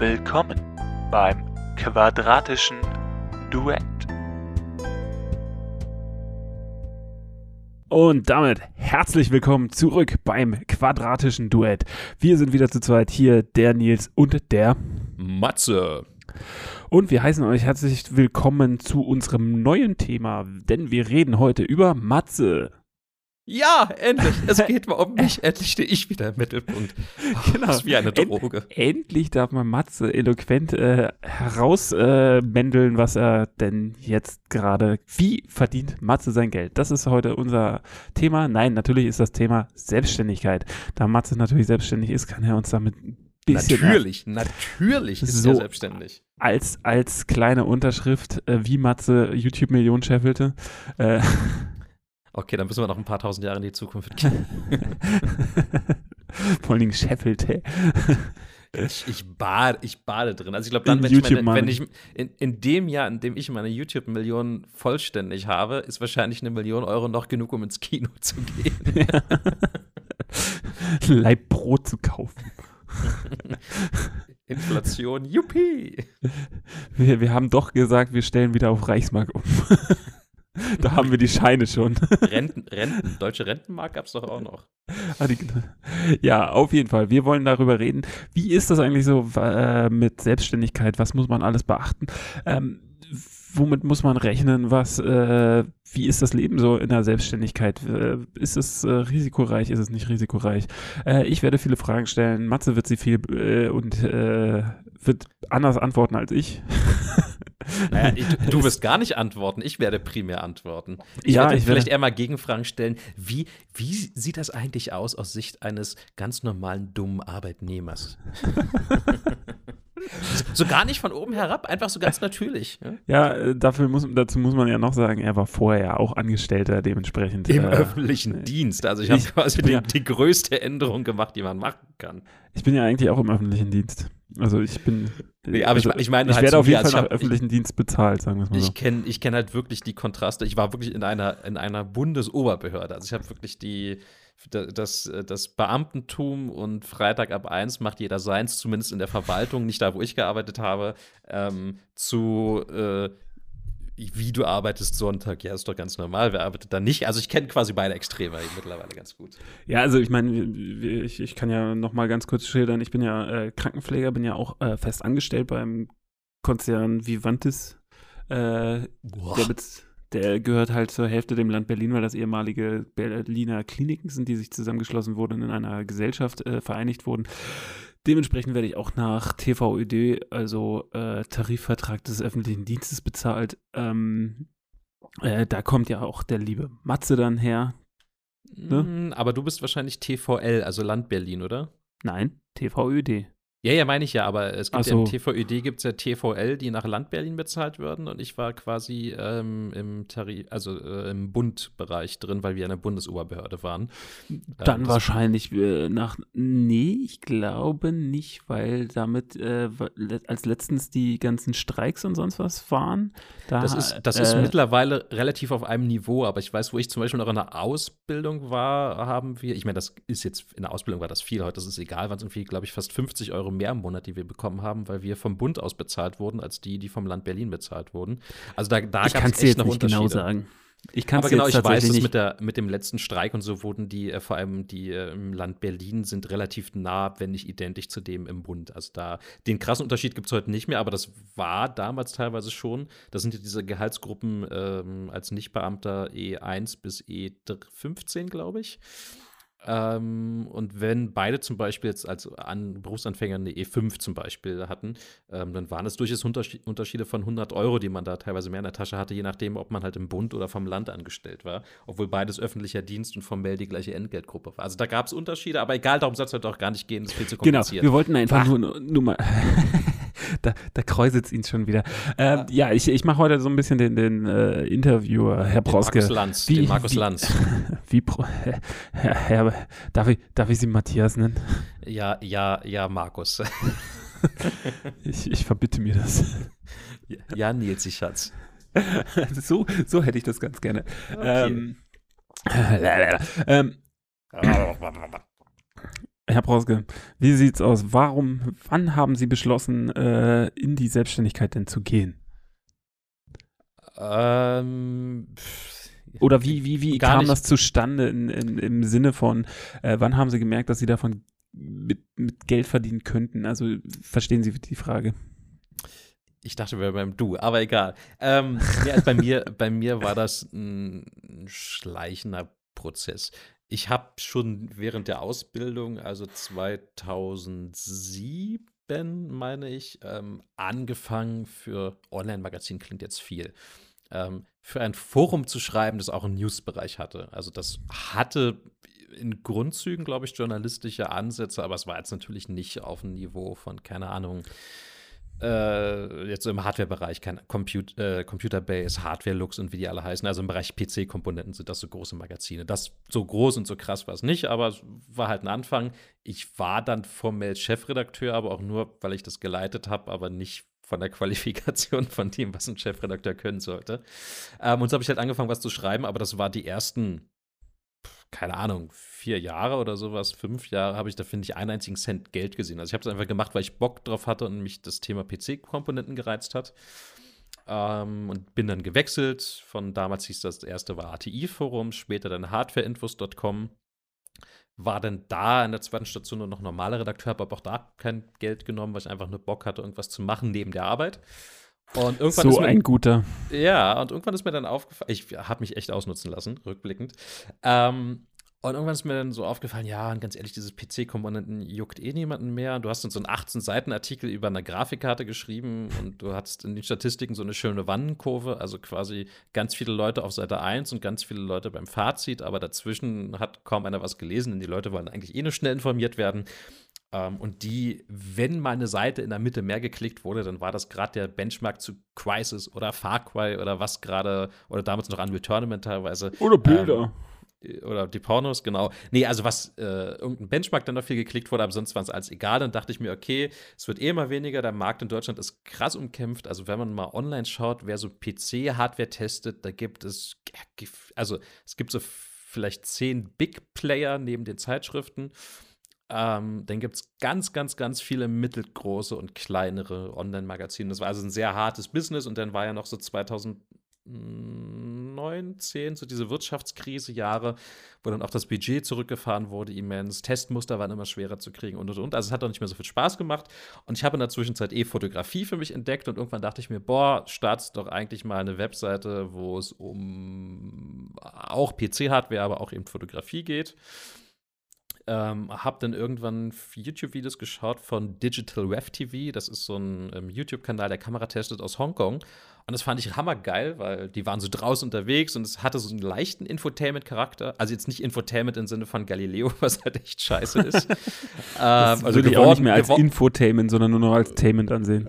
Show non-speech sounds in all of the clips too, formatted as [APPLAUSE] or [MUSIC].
Willkommen beim quadratischen Duett. Und damit herzlich willkommen zurück beim quadratischen Duett. Wir sind wieder zu zweit hier, der Nils und der Matze. Und wir heißen euch herzlich willkommen zu unserem neuen Thema, denn wir reden heute über Matze. Ja, endlich. Es geht mal um mich. Endlich stehe ich wieder im Mittelpunkt. Oh, [LAUGHS] genau. Das ist wie eine Droge. End, endlich darf man Matze eloquent äh, herausmändeln, äh, was er denn jetzt gerade, wie verdient Matze sein Geld? Das ist heute unser Thema. Nein, natürlich ist das Thema Selbstständigkeit. Da Matze natürlich selbstständig ist, kann er uns damit Natürlich, natürlich ist so er selbstständig. Als, als kleine Unterschrift, äh, wie Matze YouTube-Millionen scheffelte. Äh, [LAUGHS] Okay, dann müssen wir noch ein paar tausend Jahre in die Zukunft gehen. [LAUGHS] Vor allen Dingen scheffelte. Ich, ich, bade, ich bade drin. Also ich glaube, dann, wenn ich, meine, wenn ich, in, in dem Jahr, in dem ich meine YouTube-Millionen vollständig habe, ist wahrscheinlich eine Million Euro noch genug, um ins Kino zu gehen. [LAUGHS] Leib Brot zu kaufen. [LAUGHS] Inflation, yuppie. Wir, wir haben doch gesagt, wir stellen wieder auf Reichsmark um. Da haben wir die Scheine schon. Renten, Renten, deutsche Rentenmark gab es doch auch noch. Ah, ja, auf jeden Fall. Wir wollen darüber reden. Wie ist das eigentlich so äh, mit Selbstständigkeit? Was muss man alles beachten? Ähm, womit muss man rechnen? Was, äh, wie ist das Leben so in der Selbstständigkeit? Äh, ist es äh, risikoreich? Ist es nicht risikoreich? Äh, ich werde viele Fragen stellen. Matze wird sie viel äh, und äh, wird anders antworten als ich. [LAUGHS] Naja, ich, du wirst gar nicht antworten. Ich werde primär antworten. Ich ja, werde ich vielleicht werde... eher mal Gegenfragen stellen. Wie, wie sieht das eigentlich aus aus Sicht eines ganz normalen, dummen Arbeitnehmers? [LAUGHS] so gar nicht von oben herab, einfach so ganz natürlich. Ja, ja äh, dafür muss, dazu muss man ja noch sagen, er war vorher ja auch Angestellter dementsprechend. Im äh, öffentlichen Dienst. Also ich habe quasi die, die größte Änderung gemacht, die man machen kann. Ich bin ja eigentlich auch im öffentlichen Dienst. Also ich bin. Nee, aber also, ich, ich meine, ich halt werde so auf jeden Fall nach öffentlichen ich, Dienst bezahlt, sagen wir es mal so. Ich kenne ich kenn halt wirklich die Kontraste. Ich war wirklich in einer, in einer Bundesoberbehörde. Also ich habe wirklich die, das, das Beamtentum und Freitag ab eins macht jeder seins, zumindest in der Verwaltung, nicht da, wo ich gearbeitet habe, ähm, zu äh, wie du arbeitest Sonntag, ja, ist doch ganz normal. Wer arbeitet da nicht? Also ich kenne quasi beide Extreme mittlerweile ganz gut. Ja, also ich meine, ich, ich kann ja noch mal ganz kurz schildern. Ich bin ja äh, Krankenpfleger, bin ja auch äh, fest angestellt beim Konzern Vivantis. Äh, der, der, gehört halt zur Hälfte dem Land Berlin, weil das ehemalige Berliner Kliniken sind, die sich zusammengeschlossen wurden und in einer Gesellschaft äh, vereinigt wurden. Dementsprechend werde ich auch nach TVÖD, also äh, Tarifvertrag des öffentlichen Dienstes, bezahlt. Ähm, äh, da kommt ja auch der liebe Matze dann her. Ne? Mm, aber du bist wahrscheinlich TVL, also Land Berlin, oder? Nein, TVÖD. Ja, ja, meine ich ja, aber es gibt so. ja im TVÖD gibt es ja TVL, die nach Land Berlin bezahlt würden und ich war quasi ähm, im Tarif, also äh, im Bundbereich drin, weil wir eine Bundesoberbehörde waren. Dann ähm, wahrscheinlich äh, nach, nee, ich glaube nicht, weil damit äh, als letztens die ganzen Streiks und sonst was waren. Da, das ist, das ist äh, mittlerweile relativ auf einem Niveau, aber ich weiß, wo ich zum Beispiel noch in der Ausbildung war, haben wir, ich meine, das ist jetzt, in der Ausbildung war das viel, heute ist es egal, waren es irgendwie, glaube ich, fast 50 Euro Euro mehr im Monat, die wir bekommen haben, weil wir vom Bund aus bezahlt wurden, als die, die vom Land Berlin bezahlt wurden. Also da, da gab es echt noch nicht genau Unterschiede. Genau sagen. Ich kann es genau, ich weiß, dass mit, der, mit dem letzten Streik und so wurden die, äh, vor allem die äh, im Land Berlin, sind relativ nah, wenn nicht identisch zu dem im Bund. Also da, den krassen Unterschied gibt es heute nicht mehr, aber das war damals teilweise schon. Das sind ja diese Gehaltsgruppen ähm, als Nichtbeamter E1 bis E15, glaube ich. Ähm, und wenn beide zum Beispiel jetzt als an Berufsanfänger eine E5 zum Beispiel hatten, ähm, dann waren es durchaus Unterschiede von 100 Euro, die man da teilweise mehr in der Tasche hatte, je nachdem, ob man halt im Bund oder vom Land angestellt war, obwohl beides öffentlicher Dienst und formell die gleiche Entgeltgruppe war. Also da gab es Unterschiede, aber egal, darum soll es heute auch gar nicht gehen, das ist viel zu genau, kompliziert. Genau, wir wollten einfach nur, nur mal [LAUGHS] da, da kräuselt es ihn schon wieder. Ähm, ja. ja, ich, ich mache heute so ein bisschen den, den äh, Interviewer, Herr Broske. Markus Lanz. Wie, den Markus wie, Lanz. [LAUGHS] Wie, Herr, Herr, darf, ich, darf ich Sie Matthias nennen? Ja, ja, ja, Markus. [LAUGHS] ich, ich verbitte mir das. Ja, Nils, ich Schatz. so, so hätte ich das ganz gerne. Okay. Ähm, ähm, Herr Proske, wie sieht's aus? Warum, wann haben Sie beschlossen, äh, in die Selbstständigkeit denn zu gehen? Ähm, Oder wie, wie, wie kam nicht. das zustande in, in, im Sinne von, äh, wann haben Sie gemerkt, dass Sie davon mit, mit Geld verdienen könnten? Also verstehen Sie die Frage? Ich dachte, wir wären beim Du, aber egal. Ähm, ja, bei, mir, bei mir war das ein schleichender Prozess. Ich habe schon während der Ausbildung, also 2007, meine ich, ähm, angefangen für Online-Magazin klingt jetzt viel. Ähm, für ein Forum zu schreiben, das auch einen Newsbereich hatte. Also das hatte in Grundzügen, glaube ich, journalistische Ansätze, aber es war jetzt natürlich nicht auf dem Niveau von, keine Ahnung, äh, jetzt so im Hardware-Bereich, kein Comput äh, Computer-Base, Hardware-Lux und wie die alle heißen. Also im Bereich PC-Komponenten sind das so große Magazine. Das so groß und so krass war es nicht, aber es war halt ein Anfang. Ich war dann formell Chefredakteur, aber auch nur, weil ich das geleitet habe, aber nicht von der [LAUGHS] Qualifikation von dem, was ein Chefredakteur können sollte. Ähm, und so habe ich halt angefangen, was zu schreiben, aber das war die ersten keine Ahnung, vier Jahre oder sowas, fünf Jahre, habe ich da, finde ich, einen einzigen Cent Geld gesehen. Also ich habe es einfach gemacht, weil ich Bock drauf hatte und mich das Thema PC-Komponenten gereizt hat. Ähm, und bin dann gewechselt. Von damals hieß das, das erste war ATI-Forum, später dann hardwareinfos.com. War dann da in der zweiten Station nur noch normaler Redakteur, habe aber auch da kein Geld genommen, weil ich einfach nur Bock hatte, irgendwas zu machen neben der Arbeit. Und irgendwann so ist mir, ein guter. Ja, und irgendwann ist mir dann aufgefallen, ich habe mich echt ausnutzen lassen, rückblickend. Ähm, und irgendwann ist mir dann so aufgefallen, ja, und ganz ehrlich, dieses PC-Komponenten juckt eh niemanden mehr. Du hast uns so einen 18-Seiten-Artikel über eine Grafikkarte geschrieben und du hattest in den Statistiken so eine schöne Wannenkurve, also quasi ganz viele Leute auf Seite 1 und ganz viele Leute beim Fazit, aber dazwischen hat kaum einer was gelesen, denn die Leute wollen eigentlich eh nur schnell informiert werden. Ähm, und die, wenn mal eine Seite in der Mitte mehr geklickt wurde, dann war das gerade der Benchmark zu Crisis oder Far Cry oder was gerade, oder damals noch Unreal Tournament teilweise. Oder Bilder. Ähm, oder die Pornos, genau. Nee, also was, äh, irgendein Benchmark dann noch viel geklickt wurde, aber sonst war es alles egal. Dann dachte ich mir, okay, es wird eh immer weniger, der Markt in Deutschland ist krass umkämpft. Also wenn man mal online schaut, wer so PC-Hardware testet, da gibt es, also es gibt so vielleicht zehn Big Player neben den Zeitschriften. Ähm, dann gibt es ganz, ganz, ganz viele mittelgroße und kleinere Online-Magazine. Das war also ein sehr hartes Business und dann war ja noch so 2019, so diese Wirtschaftskrise-Jahre, wo dann auch das Budget zurückgefahren wurde, immens. Testmuster waren immer schwerer zu kriegen und und und. Also es hat auch nicht mehr so viel Spaß gemacht. Und ich habe in der Zwischenzeit eh Fotografie für mich entdeckt und irgendwann dachte ich mir, boah, start's doch eigentlich mal eine Webseite, wo es um auch PC-Hardware, aber auch eben Fotografie geht. Ähm, habe dann irgendwann YouTube-Videos geschaut von Digital Rev TV. Das ist so ein ähm, YouTube-Kanal, der Kamera testet aus Hongkong. Und das fand ich hammergeil, weil die waren so draußen unterwegs und es hatte so einen leichten Infotainment-Charakter. Also jetzt nicht Infotainment im Sinne von Galileo, [LAUGHS] was halt echt scheiße ist. [LAUGHS] ähm, also würde ich auch nicht mehr als Infotainment, sondern nur noch als Tainment ansehen.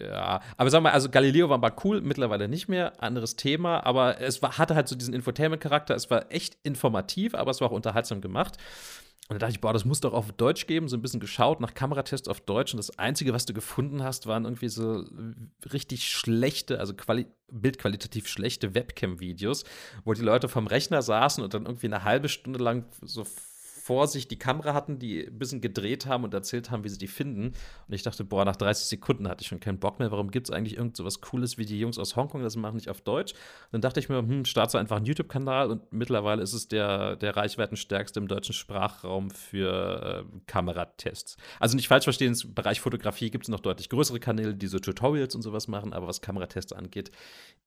Ja, aber sag mal, also Galileo war mal cool, mittlerweile nicht mehr, anderes Thema, aber es war, hatte halt so diesen Infotainment-Charakter. Es war echt informativ, aber es war auch unterhaltsam gemacht. Und da dachte ich, boah, das muss doch auf Deutsch geben. So ein bisschen geschaut nach Kameratests auf Deutsch. Und das Einzige, was du gefunden hast, waren irgendwie so richtig schlechte, also quali bildqualitativ schlechte Webcam-Videos, wo die Leute vom Rechner saßen und dann irgendwie eine halbe Stunde lang so vor sich die Kamera hatten, die ein bisschen gedreht haben und erzählt haben, wie sie die finden. Und ich dachte, boah, nach 30 Sekunden hatte ich schon keinen Bock mehr. Warum gibt es eigentlich irgend so was Cooles, wie die Jungs aus Hongkong das machen, nicht auf Deutsch? Und dann dachte ich mir, hm, starte einfach einen YouTube-Kanal und mittlerweile ist es der, der reichweitenstärkste im deutschen Sprachraum für äh, Kameratests. Also nicht falsch verstehen, im Bereich Fotografie gibt es noch deutlich größere Kanäle, die so Tutorials und sowas machen, aber was Kameratests angeht,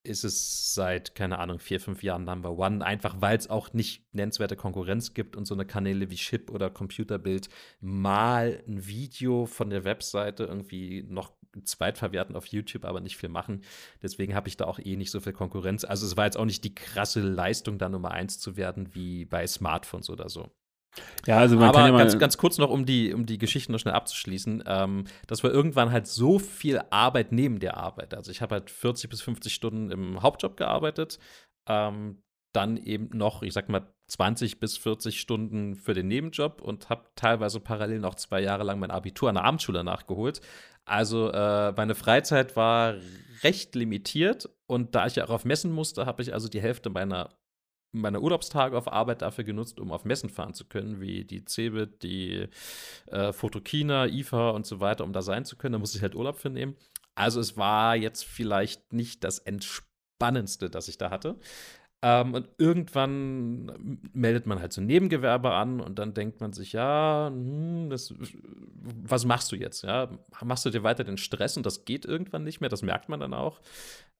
ist es seit, keine Ahnung, vier, fünf Jahren Number One, einfach weil es auch nicht nennenswerte Konkurrenz gibt und so eine Kanäle Kanäle wie Chip oder Computerbild mal ein Video von der Webseite irgendwie noch zweitverwerten auf YouTube, aber nicht viel machen. Deswegen habe ich da auch eh nicht so viel Konkurrenz. Also es war jetzt auch nicht die krasse Leistung, da Nummer eins zu werden, wie bei Smartphones oder so. Ja, also man Aber kann ja ganz, ganz kurz noch, um die, um die Geschichte noch schnell abzuschließen, ähm, das war irgendwann halt so viel Arbeit neben der Arbeit. Also ich habe halt 40 bis 50 Stunden im Hauptjob gearbeitet, ähm, dann eben noch, ich sag mal, 20 bis 40 Stunden für den Nebenjob und habe teilweise parallel noch zwei Jahre lang mein Abitur an der Abendschule nachgeholt. Also äh, meine Freizeit war recht limitiert und da ich ja auch auf Messen musste, habe ich also die Hälfte meiner meine Urlaubstage auf Arbeit dafür genutzt, um auf Messen fahren zu können, wie die CeBIT, die äh, Photokina, IFA und so weiter, um da sein zu können. Da musste ich halt Urlaub für nehmen. Also es war jetzt vielleicht nicht das Entspannendste, das ich da hatte. Ähm, und irgendwann meldet man halt so ein Nebengewerbe an und dann denkt man sich, ja, hm, das, was machst du jetzt? Ja? Machst du dir weiter den Stress und das geht irgendwann nicht mehr, das merkt man dann auch.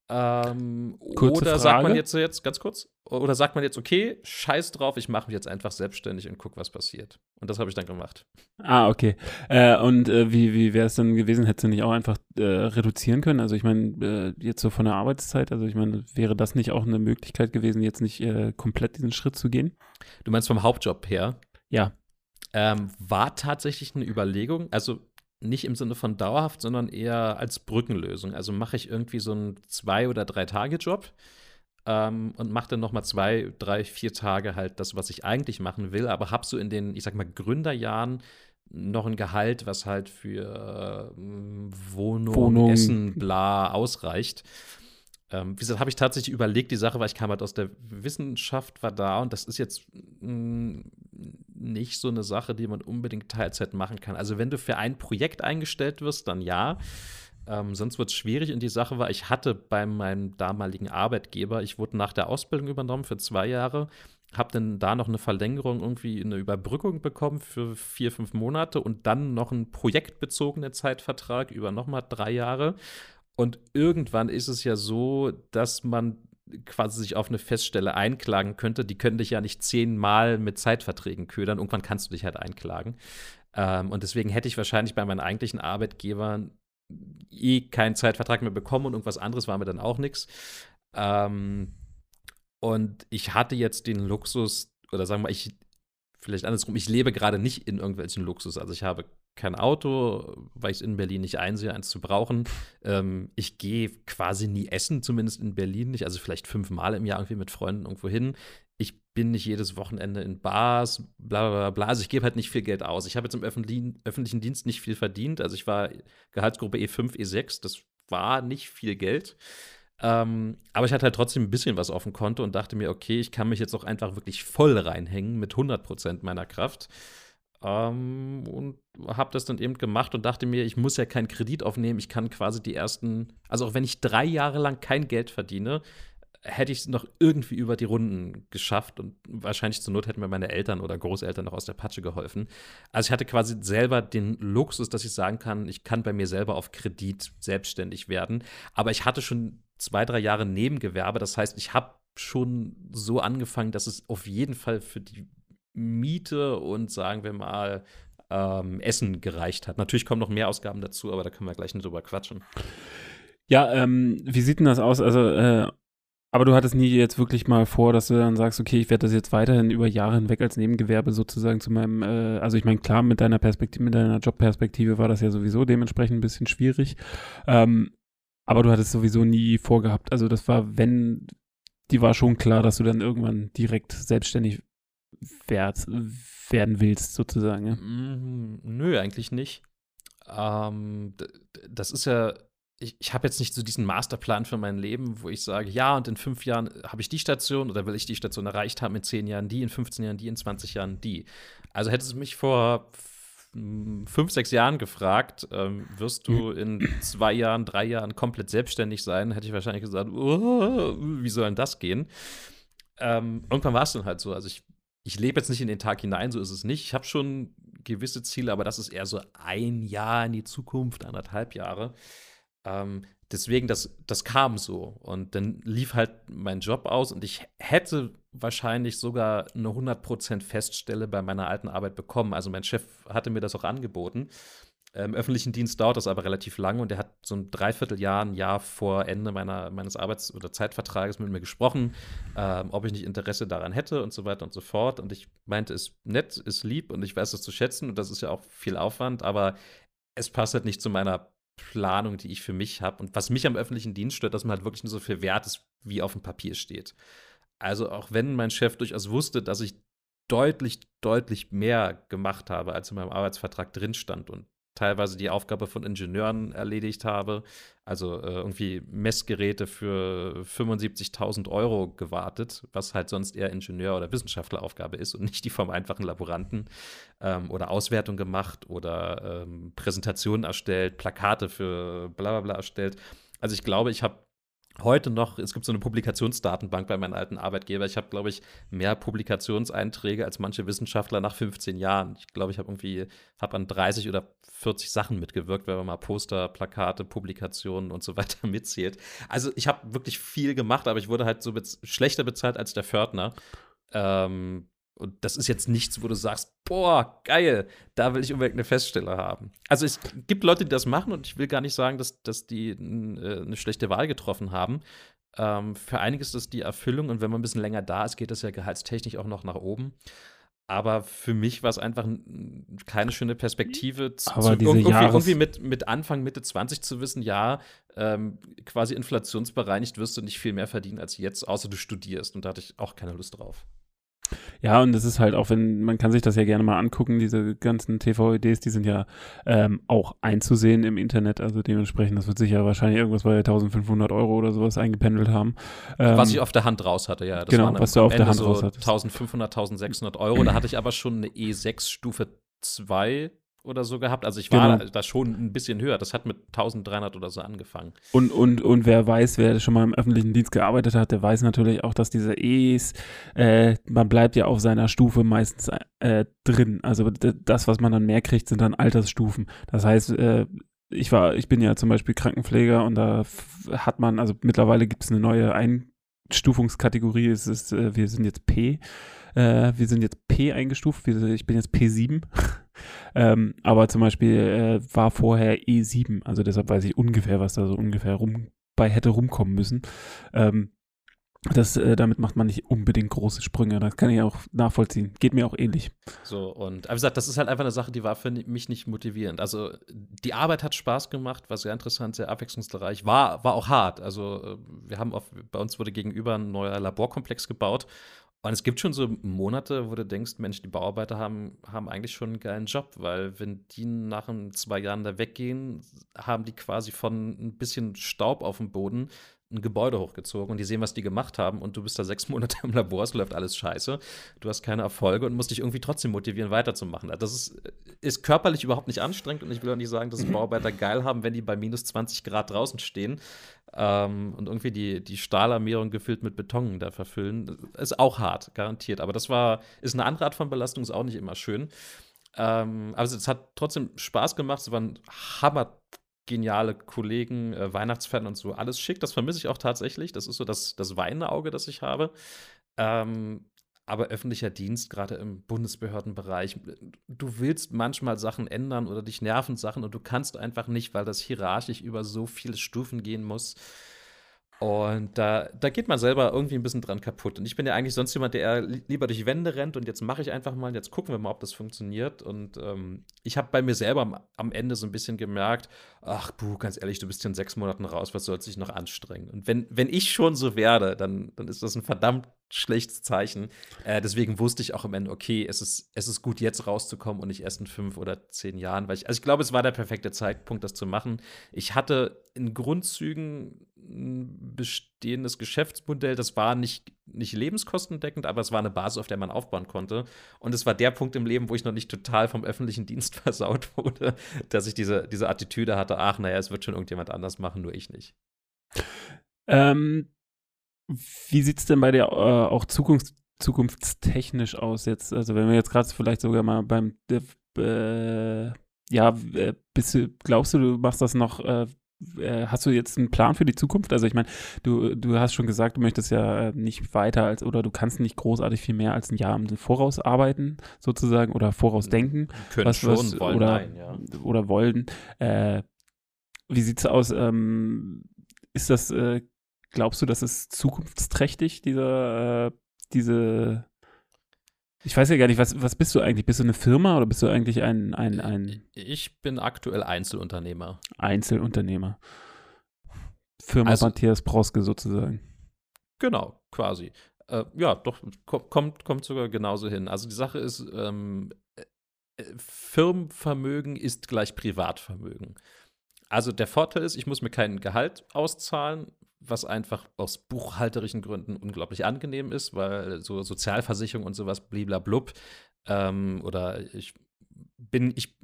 Ähm, oder Frage. sagt man jetzt, jetzt, ganz kurz, oder sagt man jetzt, okay, scheiß drauf, ich mache mich jetzt einfach selbstständig und guck, was passiert. Und das habe ich dann gemacht. Ah, okay. Äh, und äh, wie, wie wäre es dann gewesen? Hättest du nicht auch einfach äh, reduzieren können? Also ich meine, äh, jetzt so von der Arbeitszeit, also ich meine, wäre das nicht auch eine Möglichkeit gewesen, jetzt nicht äh, komplett diesen Schritt zu gehen? Du meinst vom Hauptjob her? Ja. Ähm, war tatsächlich eine Überlegung. Also nicht im Sinne von dauerhaft, sondern eher als Brückenlösung. Also mache ich irgendwie so einen zwei- oder drei-Tage-Job ähm, und mache dann noch mal zwei, drei, vier Tage halt das, was ich eigentlich machen will, aber habe so in den, ich sag mal, Gründerjahren noch ein Gehalt, was halt für äh, Wohnung, Wohnung, Essen, bla ausreicht. Ähm, wie gesagt, habe ich tatsächlich überlegt, die Sache, weil ich kam halt aus der Wissenschaft, war da und das ist jetzt mh, mm, nicht so eine Sache, die man unbedingt Teilzeit machen kann. Also wenn du für ein Projekt eingestellt wirst, dann ja. Ähm, sonst wird es schwierig. Und die Sache war, ich hatte bei meinem damaligen Arbeitgeber, ich wurde nach der Ausbildung übernommen für zwei Jahre, habe dann da noch eine Verlängerung, irgendwie eine Überbrückung bekommen für vier, fünf Monate und dann noch einen projektbezogenen Zeitvertrag über nochmal drei Jahre. Und irgendwann ist es ja so, dass man quasi sich auf eine Feststelle einklagen könnte. Die können dich ja nicht zehnmal mit Zeitverträgen ködern. Irgendwann kannst du dich halt einklagen. Ähm, und deswegen hätte ich wahrscheinlich bei meinen eigentlichen Arbeitgebern eh keinen Zeitvertrag mehr bekommen und irgendwas anderes war mir dann auch nichts. Ähm, und ich hatte jetzt den Luxus, oder sagen wir, ich, vielleicht andersrum, ich lebe gerade nicht in irgendwelchen Luxus. Also ich habe kein Auto, weil ich es in Berlin nicht einsehe, eins zu brauchen. Ähm, ich gehe quasi nie essen, zumindest in Berlin nicht. Also vielleicht fünfmal im Jahr irgendwie mit Freunden irgendwo hin. Ich bin nicht jedes Wochenende in Bars, bla bla bla. Also ich gebe halt nicht viel Geld aus. Ich habe jetzt im öffentlichen, Dienst nicht viel verdient. Also ich war Gehaltsgruppe E5, E6. Das war nicht viel Geld. Ähm, aber ich hatte halt trotzdem ein bisschen was auf dem Konto und dachte mir, okay, ich kann mich jetzt auch einfach wirklich voll reinhängen mit 100 Prozent meiner Kraft. Ähm, und habe das dann eben gemacht und dachte mir, ich muss ja keinen Kredit aufnehmen. Ich kann quasi die ersten, also auch wenn ich drei Jahre lang kein Geld verdiene, hätte ich es noch irgendwie über die Runden geschafft und wahrscheinlich zur Not hätten mir meine Eltern oder Großeltern noch aus der Patsche geholfen. Also ich hatte quasi selber den Luxus, dass ich sagen kann, ich kann bei mir selber auf Kredit selbstständig werden. Aber ich hatte schon zwei, drei Jahre Nebengewerbe. Das heißt, ich habe schon so angefangen, dass es auf jeden Fall für die Miete und sagen wir mal ähm, Essen gereicht hat. Natürlich kommen noch mehr Ausgaben dazu, aber da können wir gleich nicht drüber quatschen. Ja, ähm, wie sieht denn das aus? Also, äh, aber du hattest nie jetzt wirklich mal vor, dass du dann sagst, okay, ich werde das jetzt weiterhin über Jahre hinweg als Nebengewerbe sozusagen zu meinem, äh, also ich meine, klar, mit deiner Perspektive, mit deiner Jobperspektive war das ja sowieso dementsprechend ein bisschen schwierig. Ähm, aber du hattest sowieso nie vorgehabt. Also das war, wenn, die war schon klar, dass du dann irgendwann direkt selbstständig werd, werden willst, sozusagen. Ja? Mm, nö, eigentlich nicht. Ähm, das ist ja, ich, ich habe jetzt nicht so diesen Masterplan für mein Leben, wo ich sage, ja, und in fünf Jahren habe ich die Station oder will ich die Station erreicht haben, in zehn Jahren die, in 15 Jahren die, in 20 Jahren die. Also hättest du mich vor fünf, sechs Jahren gefragt, ähm, wirst du in zwei Jahren, drei Jahren komplett selbstständig sein, hätte ich wahrscheinlich gesagt, oh, wie soll denn das gehen? Ähm, irgendwann war es dann halt so. Also ich ich lebe jetzt nicht in den Tag hinein, so ist es nicht. Ich habe schon gewisse Ziele, aber das ist eher so ein Jahr in die Zukunft, anderthalb Jahre. Ähm, deswegen, das, das kam so. Und dann lief halt mein Job aus und ich hätte wahrscheinlich sogar eine 100% Feststelle bei meiner alten Arbeit bekommen. Also mein Chef hatte mir das auch angeboten. Im öffentlichen Dienst dauert das aber relativ lang und er hat so ein Dreivierteljahr, ein Jahr vor Ende meiner, meines Arbeits- oder Zeitvertrages mit mir gesprochen, ähm, ob ich nicht Interesse daran hätte und so weiter und so fort. Und ich meinte, ist nett, ist lieb und ich weiß es zu schätzen und das ist ja auch viel Aufwand, aber es passt halt nicht zu meiner Planung, die ich für mich habe. Und was mich am öffentlichen Dienst stört, dass man halt wirklich nur so viel wert ist, wie auf dem Papier steht. Also auch wenn mein Chef durchaus wusste, dass ich deutlich, deutlich mehr gemacht habe, als in meinem Arbeitsvertrag drin stand und teilweise die Aufgabe von Ingenieuren erledigt habe. Also äh, irgendwie Messgeräte für 75.000 Euro gewartet, was halt sonst eher Ingenieur- oder Wissenschaftleraufgabe ist und nicht die vom einfachen Laboranten. Ähm, oder Auswertung gemacht oder ähm, Präsentationen erstellt, Plakate für bla bla bla erstellt. Also ich glaube, ich habe heute noch, es gibt so eine Publikationsdatenbank bei meinem alten Arbeitgeber. Ich habe, glaube ich, mehr Publikationseinträge als manche Wissenschaftler nach 15 Jahren. Ich glaube, ich habe irgendwie, habe an 30 oder 40 Sachen mitgewirkt, wenn man mal Poster, Plakate, Publikationen und so weiter [LAUGHS] mitzählt. Also ich habe wirklich viel gemacht, aber ich wurde halt so bez schlechter bezahlt als der Pförtner. Ähm, und das ist jetzt nichts, wo du sagst, boah, geil, da will ich unbedingt eine Feststelle haben. Also es gibt Leute, die das machen und ich will gar nicht sagen, dass, dass die äh, eine schlechte Wahl getroffen haben. Ähm, für einige ist das die Erfüllung und wenn man ein bisschen länger da ist, geht das ja gehaltstechnisch auch noch nach oben. Aber für mich war es einfach keine schöne Perspektive, zu, Aber diese irgendwie, Jahres irgendwie mit, mit Anfang, Mitte 20 zu wissen, ja, ähm, quasi inflationsbereinigt wirst du nicht viel mehr verdienen als jetzt, außer du studierst. Und da hatte ich auch keine Lust drauf. Ja, und es ist halt auch, wenn, man kann sich das ja gerne mal angucken, diese ganzen TV-Ideen, die sind ja ähm, auch einzusehen im Internet, also dementsprechend, das wird sich ja wahrscheinlich irgendwas bei 1500 Euro oder sowas eingependelt haben. Ähm, was ich auf der Hand raus hatte, ja. Das genau, was du auf Ende der Hand so raus hattest. 1500, 1600 Euro, da hatte ich aber schon eine E6 Stufe 2 oder so gehabt. Also ich war genau. da, schon ein bisschen höher. Das hat mit 1300 oder so angefangen. Und, und, und wer weiß, wer schon mal im öffentlichen Dienst gearbeitet hat, der weiß natürlich auch, dass diese E's, äh, man bleibt ja auf seiner Stufe meistens äh, drin. Also das, was man dann mehr kriegt, sind dann Altersstufen. Das heißt, äh, ich war, ich bin ja zum Beispiel Krankenpfleger und da hat man, also mittlerweile gibt es eine neue Einstufungskategorie, es ist, äh, wir sind jetzt P. Äh, wir sind jetzt P eingestuft, ich bin jetzt P7. Ähm, aber zum Beispiel äh, war vorher E7, also deshalb weiß ich ungefähr, was da so ungefähr rum bei hätte rumkommen müssen. Ähm, das, äh, damit macht man nicht unbedingt große Sprünge. Das kann ich auch nachvollziehen. Geht mir auch ähnlich. So, und wie gesagt, das ist halt einfach eine Sache, die war für mich nicht motivierend. Also, die Arbeit hat Spaß gemacht, war sehr interessant, sehr abwechslungsreich, war, war auch hart. Also, äh, wir haben auf, bei uns wurde gegenüber ein neuer Laborkomplex gebaut und es gibt schon so Monate, wo du denkst, Mensch, die Bauarbeiter haben, haben eigentlich schon einen geilen Job, weil wenn die nach ein, zwei Jahren da weggehen, haben die quasi von ein bisschen Staub auf dem Boden ein Gebäude hochgezogen und die sehen, was die gemacht haben und du bist da sechs [LAUGHS] Monate im Labor, es läuft alles scheiße, du hast keine Erfolge und musst dich irgendwie trotzdem motivieren, weiterzumachen. Das ist, ist körperlich überhaupt nicht anstrengend und ich will auch nicht sagen, dass [CLEARS THROAT] Bauarbeiter geil haben, wenn die bei minus 20 Grad draußen stehen ähm, und irgendwie die, die Stahlarmierung gefüllt mit Beton da verfüllen. Ist auch hart, garantiert. Aber das war, ist eine andere Art von Belastung, ist auch nicht immer schön. Ähm, also es hat trotzdem Spaß gemacht, es waren hammer geniale Kollegen, äh, Weihnachtsfan und so, alles schick. Das vermisse ich auch tatsächlich. Das ist so das, das weinende das ich habe. Ähm, aber öffentlicher Dienst, gerade im Bundesbehördenbereich, du willst manchmal Sachen ändern oder dich nerven Sachen und du kannst einfach nicht, weil das hierarchisch über so viele Stufen gehen muss. Und da, da geht man selber irgendwie ein bisschen dran kaputt. Und ich bin ja eigentlich sonst jemand, der eher lieber durch Wände rennt und jetzt mache ich einfach mal, jetzt gucken wir mal, ob das funktioniert. Und ähm, ich habe bei mir selber am, am, Ende so ein bisschen gemerkt, ach du, ganz ehrlich, du bist in sechs Monaten raus, was soll sich noch anstrengen? Und wenn, wenn ich schon so werde, dann, dann ist das ein verdammt schlechtes Zeichen. Äh, deswegen wusste ich auch am Ende, okay, es ist, es ist gut, jetzt rauszukommen und nicht erst in fünf oder zehn Jahren. Weil ich, also ich glaube, es war der perfekte Zeitpunkt, das zu machen. Ich hatte in Grundzügen ein bestehendes Geschäftsmodell, das war nicht, nicht lebenskostendeckend, aber es war eine Basis, auf der man aufbauen konnte. Und es war der Punkt im Leben, wo ich noch nicht total vom öffentlichen [LAUGHS] Dienst versaut wurde, dass ich diese, diese Attitüde hatte, ach, naja, es wird schon irgendjemand anders machen, nur ich nicht. Ähm, wie sieht es denn bei dir äh, auch Zukunfts zukunftstechnisch aus jetzt? Also wenn wir jetzt gerade vielleicht sogar mal beim äh, ja, äh, bist du, glaubst du, du machst das noch, äh, äh, hast du jetzt einen Plan für die Zukunft? Also ich meine, du, du hast schon gesagt, du möchtest ja nicht weiter als oder du kannst nicht großartig viel mehr als ein Jahr im Voraus arbeiten, sozusagen, oder vorausdenken. Können was, schon, was, wollen, oder, nein, ja. Oder wollen. Äh, wie sieht's aus? Ähm, ist das, äh, glaubst du, das ist zukunftsträchtig, diese, äh, diese ich weiß ja gar nicht, was, was bist du eigentlich? Bist du eine Firma oder bist du eigentlich ein, ein, ein Ich bin aktuell Einzelunternehmer. Einzelunternehmer. Firma also, Matthias Proske sozusagen. Genau, quasi. Äh, ja, doch, kommt, kommt sogar genauso hin. Also die Sache ist, ähm, Firmenvermögen ist gleich Privatvermögen. Also der Vorteil ist, ich muss mir kein Gehalt auszahlen, was einfach aus buchhalterischen Gründen unglaublich angenehm ist, weil so Sozialversicherung und sowas bliblablub ähm, oder ich bin, ich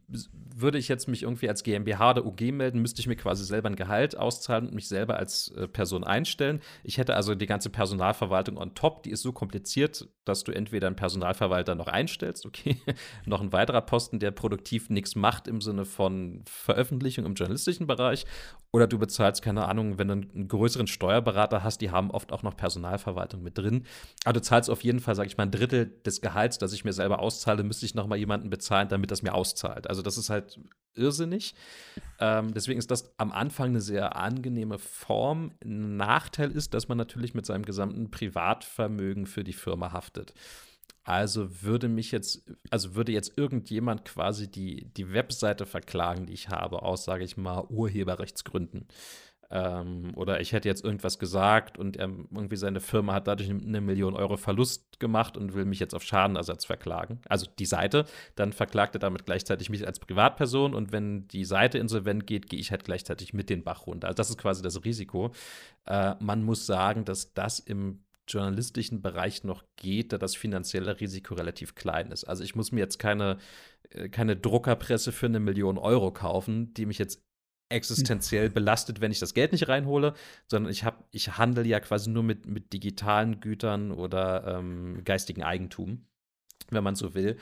würde ich jetzt mich irgendwie als GmbH oder UG melden, müsste ich mir quasi selber ein Gehalt auszahlen und mich selber als äh, Person einstellen. Ich hätte also die ganze Personalverwaltung on top, die ist so kompliziert, dass du entweder einen Personalverwalter noch einstellst, okay, [LAUGHS] noch ein weiterer Posten, der produktiv nichts macht im Sinne von Veröffentlichung im journalistischen Bereich, oder du bezahlst, keine Ahnung, wenn du einen größeren Steuerberater hast, die haben oft auch noch Personalverwaltung mit drin. Aber du zahlst auf jeden Fall, sag ich mal, ein Drittel des Gehalts, das ich mir selber auszahle, müsste ich noch mal jemanden bezahlen, damit das mir auszahlt. Also das ist halt irrsinnig. Ähm, deswegen ist das am Anfang eine sehr angenehme Form. Ein Nachteil ist, dass man natürlich mit seinem gesamten Privatvermögen für die Firma haftet. Also würde mich jetzt, also würde jetzt irgendjemand quasi die, die Webseite verklagen, die ich habe, aus, sage ich mal, Urheberrechtsgründen. Ähm, oder ich hätte jetzt irgendwas gesagt und er, irgendwie seine Firma hat dadurch eine Million Euro Verlust gemacht und will mich jetzt auf Schadenersatz verklagen. Also die Seite, dann verklagt er damit gleichzeitig mich als Privatperson und wenn die Seite insolvent geht, gehe ich halt gleichzeitig mit den Bach runter. Also das ist quasi das Risiko. Äh, man muss sagen, dass das im journalistischen Bereich noch geht, da das finanzielle Risiko relativ klein ist. Also ich muss mir jetzt keine, äh, keine Druckerpresse für eine Million Euro kaufen, die mich jetzt existenziell belastet, wenn ich das Geld nicht reinhole, sondern ich habe, ich handle ja quasi nur mit, mit digitalen Gütern oder ähm, geistigen Eigentum, wenn man so will.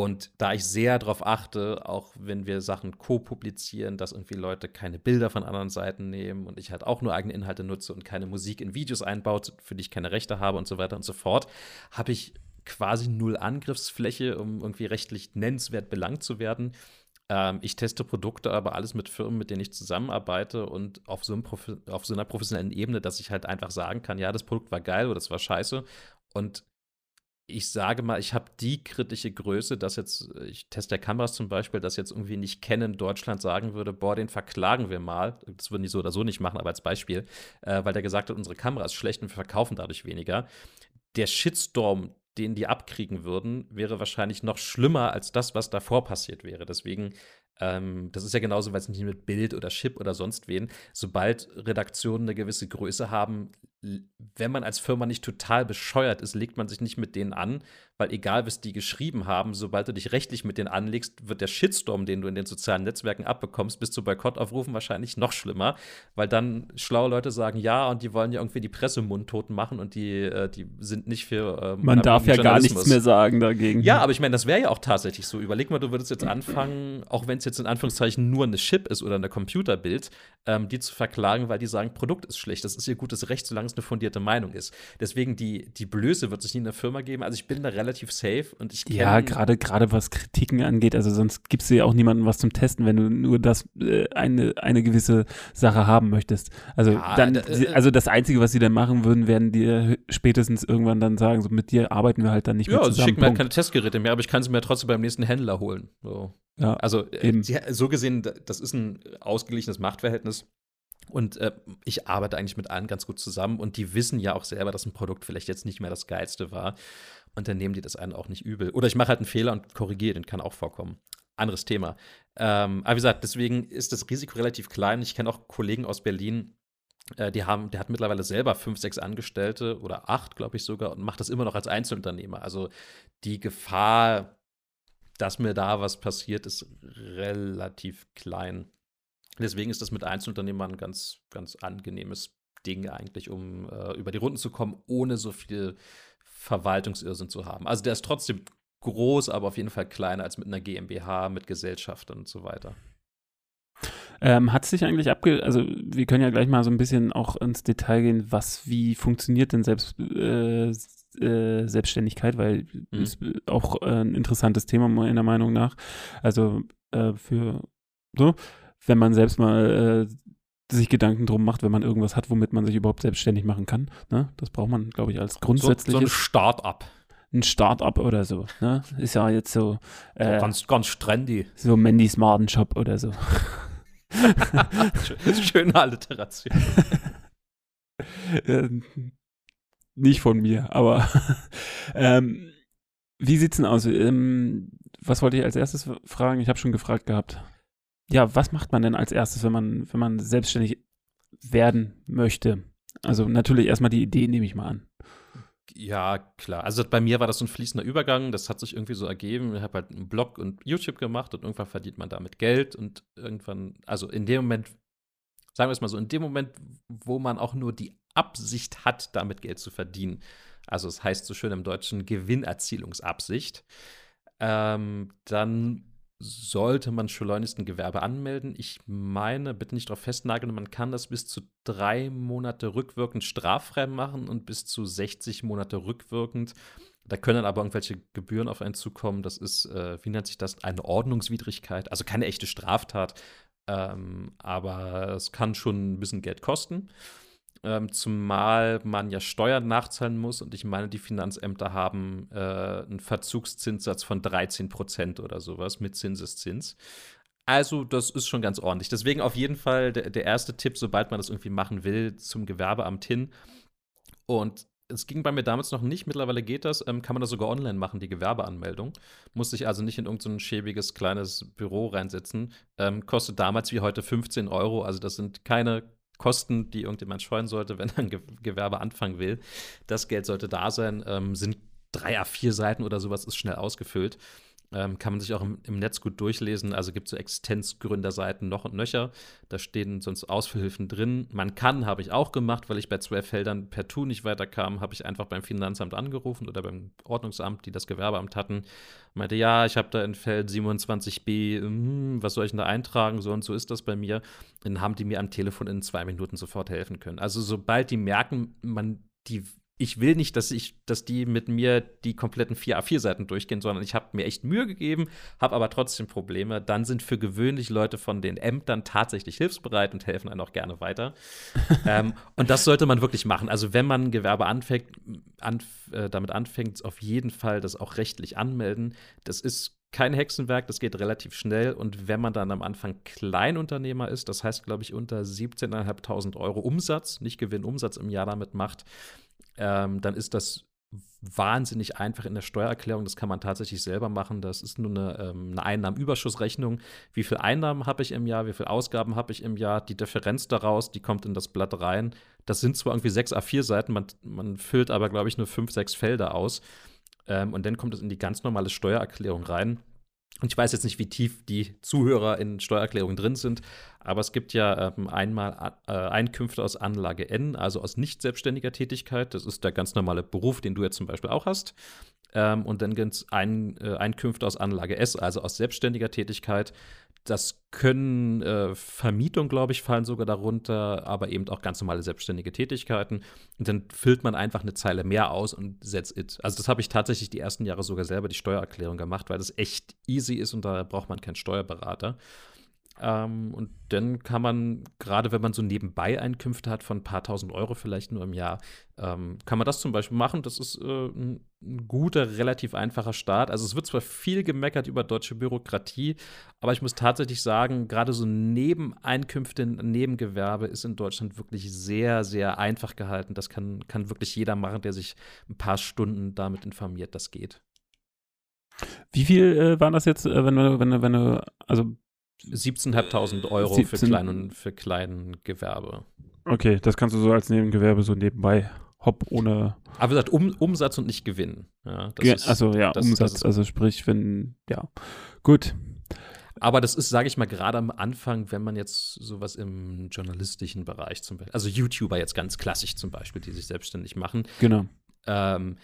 Und da ich sehr darauf achte, auch wenn wir Sachen co-publizieren, dass irgendwie Leute keine Bilder von anderen Seiten nehmen und ich halt auch nur eigene Inhalte nutze und keine Musik in Videos einbaut, für die ich keine Rechte habe und so weiter und so fort, habe ich quasi null Angriffsfläche, um irgendwie rechtlich nennenswert belangt zu werden. Ähm, ich teste Produkte, aber alles mit Firmen, mit denen ich zusammenarbeite und auf so, auf so einer professionellen Ebene, dass ich halt einfach sagen kann, ja, das Produkt war geil oder das war scheiße. Und ich sage mal, ich habe die kritische Größe, dass jetzt, ich teste der Kameras zum Beispiel, dass jetzt irgendwie nicht kennen Deutschland sagen würde, boah, den verklagen wir mal. Das würden die so oder so nicht machen, aber als Beispiel, äh, weil der gesagt hat, unsere Kamera ist schlecht und wir verkaufen dadurch weniger. Der Shitstorm, den die abkriegen würden, wäre wahrscheinlich noch schlimmer als das, was davor passiert wäre. Deswegen ähm, das ist ja genauso, weil es nicht mit Bild oder Chip oder sonst wen. Sobald Redaktionen eine gewisse Größe haben, wenn man als Firma nicht total bescheuert ist, legt man sich nicht mit denen an, weil egal, was die geschrieben haben, sobald du dich rechtlich mit denen anlegst, wird der Shitstorm, den du in den sozialen Netzwerken abbekommst, bis zu Boykottaufrufen wahrscheinlich noch schlimmer, weil dann schlaue Leute sagen, ja, und die wollen ja irgendwie die Presse mundtot machen und die, äh, die sind nicht für. Äh, man darf ja gar nichts mehr sagen dagegen. Ja, aber ich meine, das wäre ja auch tatsächlich so. Überleg mal, du würdest jetzt anfangen, auch wenn es jetzt in Anführungszeichen nur eine Chip ist oder eine Computerbild, ähm, die zu verklagen, weil die sagen, Produkt ist schlecht. Das ist ihr gutes Recht, solange es eine fundierte Meinung ist. Deswegen die, die Blöße wird sich nie in der Firma geben. Also ich bin da relativ safe und ich Ja, gerade gerade was Kritiken angeht, also sonst gibst du ja auch niemandem was zum Testen, wenn du nur das äh, eine, eine gewisse Sache haben möchtest. Also ja, dann, äh, also das Einzige, was sie dann machen würden, werden dir spätestens irgendwann dann sagen, so mit dir arbeiten wir halt dann nicht ja, mehr zusammen. Ja, sie schicken mir halt keine Testgeräte mehr, aber ich kann sie mir trotzdem beim nächsten Händler holen. So. Ja, also äh, so gesehen, das ist ein ausgeglichenes Machtverhältnis. Und äh, ich arbeite eigentlich mit allen ganz gut zusammen und die wissen ja auch selber, dass ein Produkt vielleicht jetzt nicht mehr das geilste war. Und dann nehmen die das einen auch nicht übel. Oder ich mache halt einen Fehler und korrigiere, den kann auch vorkommen. Anderes Thema. Ähm, aber wie gesagt, deswegen ist das Risiko relativ klein. Ich kenne auch Kollegen aus Berlin, äh, die haben, der hat mittlerweile selber fünf, sechs Angestellte oder acht, glaube ich sogar, und macht das immer noch als Einzelunternehmer. Also die Gefahr, dass mir da was passiert, ist relativ klein. Deswegen ist das mit Einzelunternehmern ein ganz, ganz angenehmes Ding eigentlich, um äh, über die Runden zu kommen, ohne so viel Verwaltungsirrsinn zu haben. Also der ist trotzdem groß, aber auf jeden Fall kleiner als mit einer GmbH, mit Gesellschaft und so weiter. Ähm, hat sich eigentlich abge... Also wir können ja gleich mal so ein bisschen auch ins Detail gehen, was, wie funktioniert denn selbst äh, äh, Selbstständigkeit, weil mhm. ist auch äh, ein interessantes Thema meiner Meinung nach. Also äh, für so, wenn man selbst mal äh, sich Gedanken drum macht, wenn man irgendwas hat, womit man sich überhaupt selbstständig machen kann. Ne? Das braucht man, glaube ich, als grundsätzliches. So, so ein Start-up. Ein Start-up oder so. Ne? Ist ja jetzt so. Äh, ganz, ganz trendy. So Mandys Marden Shop oder so. [LAUGHS] Schöne Alliteration. [LAUGHS] äh, nicht von mir, aber [LAUGHS] ähm, Wie sieht's denn aus? Ähm, was wollte ich als erstes fragen? Ich habe schon gefragt gehabt. Ja, was macht man denn als erstes, wenn man, wenn man selbstständig werden möchte? Also natürlich erstmal die Idee, nehme ich mal an. Ja, klar. Also bei mir war das so ein fließender Übergang. Das hat sich irgendwie so ergeben. Ich habe halt einen Blog und YouTube gemacht und irgendwann verdient man damit Geld und irgendwann, also in dem Moment, sagen wir es mal so, in dem Moment, wo man auch nur die Absicht hat, damit Geld zu verdienen. Also es heißt so schön im Deutschen Gewinnerzielungsabsicht. Ähm, dann sollte man schleunigst ein Gewerbe anmelden. Ich meine, bitte nicht darauf festnageln, man kann das bis zu drei Monate rückwirkend straffrei machen und bis zu 60 Monate rückwirkend. Da können aber irgendwelche Gebühren auf einen zukommen. Das ist, äh, wie nennt sich das, eine Ordnungswidrigkeit. Also keine echte Straftat, ähm, aber es kann schon ein bisschen Geld kosten. Ähm, zumal man ja Steuern nachzahlen muss und ich meine, die Finanzämter haben äh, einen Verzugszinssatz von 13 Prozent oder sowas mit Zinseszins. Also, das ist schon ganz ordentlich. Deswegen auf jeden Fall der, der erste Tipp, sobald man das irgendwie machen will, zum Gewerbeamt hin. Und es ging bei mir damals noch nicht, mittlerweile geht das, ähm, kann man das sogar online machen, die Gewerbeanmeldung. Muss sich also nicht in irgendein so schäbiges kleines Büro reinsetzen. Ähm, kostet damals wie heute 15 Euro, also das sind keine Kosten, die irgendjemand scheuen sollte, [LAUGHS] wenn er ein Gewerbe anfangen will. Das Geld sollte da sein. Ähm, sind drei A4 Seiten oder sowas, ist schnell ausgefüllt. Ähm, kann man sich auch im, im, Netz gut durchlesen. Also gibt es so Existenzgründerseiten noch und nöcher. Da stehen sonst Ausfüllhilfen drin. Man kann, habe ich auch gemacht, weil ich bei zwölf Feldern per Tu nicht weiterkam, habe ich einfach beim Finanzamt angerufen oder beim Ordnungsamt, die das Gewerbeamt hatten. Meinte, ja, ich habe da in Feld 27b, hm, was soll ich denn da eintragen? So und so ist das bei mir. Dann haben die mir am Telefon in zwei Minuten sofort helfen können. Also sobald die merken, man die ich will nicht, dass ich, dass die mit mir die kompletten vier A4-Seiten durchgehen, sondern ich habe mir echt Mühe gegeben, habe aber trotzdem Probleme. Dann sind für gewöhnlich Leute von den Ämtern tatsächlich hilfsbereit und helfen einem auch gerne weiter. [LAUGHS] ähm, und das sollte man wirklich machen. Also wenn man Gewerbe anfängt, anf äh, damit anfängt, auf jeden Fall das auch rechtlich anmelden. Das ist kein Hexenwerk, das geht relativ schnell. Und wenn man dann am Anfang Kleinunternehmer ist, das heißt, glaube ich, unter 17.500 Euro Umsatz, nicht Gewinn, Umsatz im Jahr damit macht, ähm, dann ist das wahnsinnig einfach in der Steuererklärung. Das kann man tatsächlich selber machen. Das ist nur eine, ähm, eine Einnahmenüberschussrechnung. Wie viel Einnahmen habe ich im Jahr? Wie viel Ausgaben habe ich im Jahr? Die Differenz daraus, die kommt in das Blatt rein. Das sind zwar irgendwie sechs A4-Seiten, man, man füllt aber, glaube ich, nur fünf, sechs Felder aus. Ähm, und dann kommt es in die ganz normale Steuererklärung rein. Und ich weiß jetzt nicht, wie tief die Zuhörer in Steuererklärungen drin sind, aber es gibt ja ähm, einmal äh, Einkünfte aus Anlage N, also aus nicht selbstständiger Tätigkeit. Das ist der ganz normale Beruf, den du jetzt zum Beispiel auch hast. Ähm, und dann gibt es ein, äh, Einkünfte aus Anlage S, also aus selbstständiger Tätigkeit. Das können äh, Vermietung, glaube ich, fallen sogar darunter, aber eben auch ganz normale selbstständige Tätigkeiten. Und dann füllt man einfach eine Zeile mehr aus und setzt it. Also das habe ich tatsächlich die ersten Jahre sogar selber die Steuererklärung gemacht, weil das echt easy ist und da braucht man keinen Steuerberater. Ähm, und dann kann man, gerade wenn man so nebenbei Einkünfte hat von ein paar tausend Euro vielleicht nur im Jahr, ähm, kann man das zum Beispiel machen. Das ist äh, ein, ein, guter, relativ einfacher Start. Also es wird zwar viel gemeckert über deutsche Bürokratie, aber ich muss tatsächlich sagen, gerade so Nebeneinkünfte, Nebengewerbe ist in Deutschland wirklich sehr, sehr einfach gehalten. Das kann, kann wirklich jeder machen, der sich ein paar Stunden damit informiert. Das geht. Wie viel äh, waren das jetzt, äh, wenn du, wenn du, wenn du, also 17.500 Euro 17. für klein und für kleinen Gewerbe. Okay, das kannst du so als Nebengewerbe so nebenbei hopp ohne. Aber wie gesagt, um, Umsatz und nicht Gewinn. Ja, ja ist, also ja, das, Umsatz, das also sprich, wenn, ja, gut. Aber das ist, sage ich mal, gerade am Anfang, wenn man jetzt sowas im journalistischen Bereich zum Beispiel, also YouTuber jetzt ganz klassisch zum Beispiel, die sich selbstständig machen. Genau. Ähm,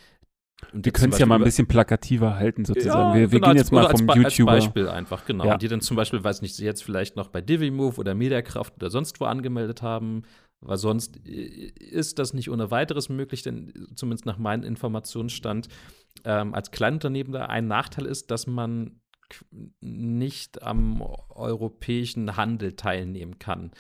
und wir können es ja mal ein bisschen plakativer halten, sozusagen. Ja, wir, wir genau, gehen jetzt mal vom als, YouTuber. Als Beispiel einfach, genau. Ja. Und die dann zum Beispiel, weiß nicht, sie jetzt vielleicht noch bei DiviMove oder Mediakraft oder sonst wo angemeldet haben, weil sonst ist das nicht ohne weiteres möglich, denn zumindest nach meinem Informationsstand ähm, als Kleinunternehmen ein Nachteil ist, dass man nicht am europäischen Handel teilnehmen kann.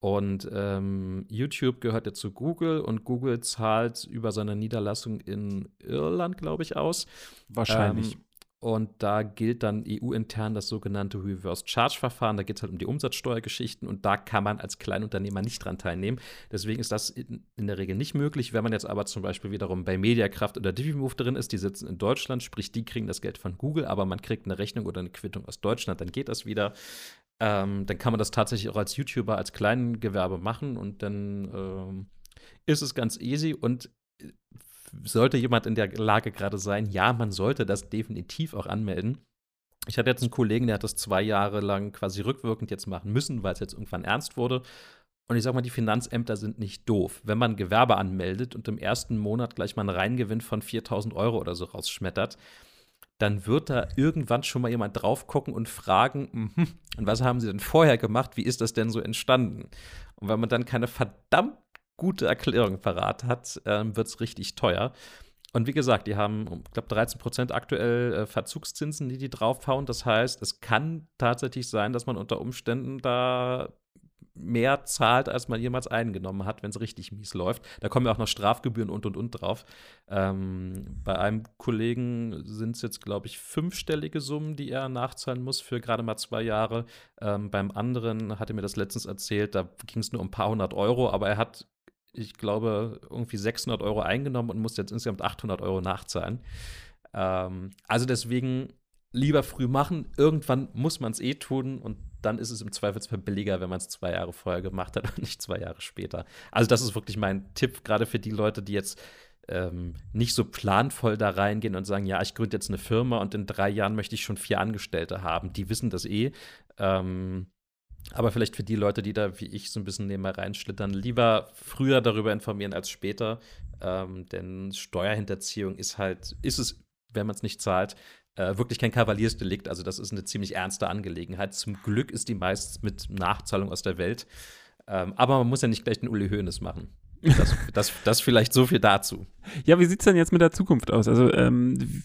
Und ähm, YouTube gehört ja zu Google und Google zahlt über seine Niederlassung in Irland, glaube ich, aus. Wahrscheinlich. Ähm, und da gilt dann EU-intern das sogenannte Reverse-Charge-Verfahren. Da geht es halt um die Umsatzsteuergeschichten und da kann man als Kleinunternehmer nicht dran teilnehmen. Deswegen ist das in, in, der Regel nicht möglich. Wenn man jetzt aber zum Beispiel wiederum bei Mediakraft oder Divimove drin ist, die sitzen in Deutschland, sprich, die kriegen das Geld von Google, aber man kriegt eine Rechnung oder eine Quittung aus Deutschland, dann geht das wieder. Ähm, dann kann man das tatsächlich auch als YouTuber, als Kleingewerbe machen und dann ähm, ist es ganz easy und sollte jemand in der Lage gerade sein, ja, man sollte das definitiv auch anmelden. Ich hatte jetzt einen Kollegen, der hat das zwei Jahre lang quasi rückwirkend jetzt machen müssen, weil es jetzt irgendwann ernst wurde. Und ich sag mal, die Finanzämter sind nicht doof. Wenn man Gewerbe anmeldet und im ersten Monat gleich mal einen Reingewinn von 4000 Euro oder so rausschmettert, dann wird da irgendwann schon mal jemand drauf gucken und fragen, mm und was haben Sie denn vorher gemacht? Wie ist das denn so entstanden? Und wenn man dann keine verdammt gute Erklärung parat hat, ähm, wird es richtig teuer. Und wie gesagt, die haben, ich glaube, 13 Prozent aktuell äh, Verzugszinsen, die die draufhauen. Das heißt, es kann tatsächlich sein, dass man unter Umständen da mehr zahlt, als man jemals eingenommen hat, wenn es richtig mies läuft. Da kommen ja auch noch Strafgebühren und und und drauf. Ähm, bei einem Kollegen sind es jetzt, glaube ich, fünfstellige Summen, die er nachzahlen muss für gerade mal zwei Jahre. Ähm, beim anderen hatte mir das letztens erzählt, da ging es nur um ein paar hundert Euro, aber er hat ich glaube, irgendwie 600 Euro eingenommen und muss jetzt insgesamt 800 Euro nachzahlen. Ähm, also deswegen lieber früh machen. Irgendwann muss man es eh tun und dann ist es im Zweifelsfall billiger, wenn man es zwei Jahre vorher gemacht hat und nicht zwei Jahre später. Also das ist wirklich mein Tipp, gerade für die Leute, die jetzt ähm, nicht so planvoll da reingehen und sagen, ja, ich gründe jetzt eine Firma und in drei Jahren möchte ich schon vier Angestellte haben. Die wissen das eh. Ähm, aber vielleicht für die Leute, die da wie ich so ein bisschen nebenher reinschlittern, lieber früher darüber informieren als später. Ähm, denn Steuerhinterziehung ist halt, ist es, wenn man es nicht zahlt, äh, wirklich kein Kavaliersdelikt. Also das ist eine ziemlich ernste Angelegenheit. Zum Glück ist die meist mit Nachzahlung aus der Welt. Ähm, aber man muss ja nicht gleich den Uli Hoeneß machen. Das, [LAUGHS] das, das vielleicht so viel dazu. Ja, wie sieht es denn jetzt mit der Zukunft aus? Also, ähm,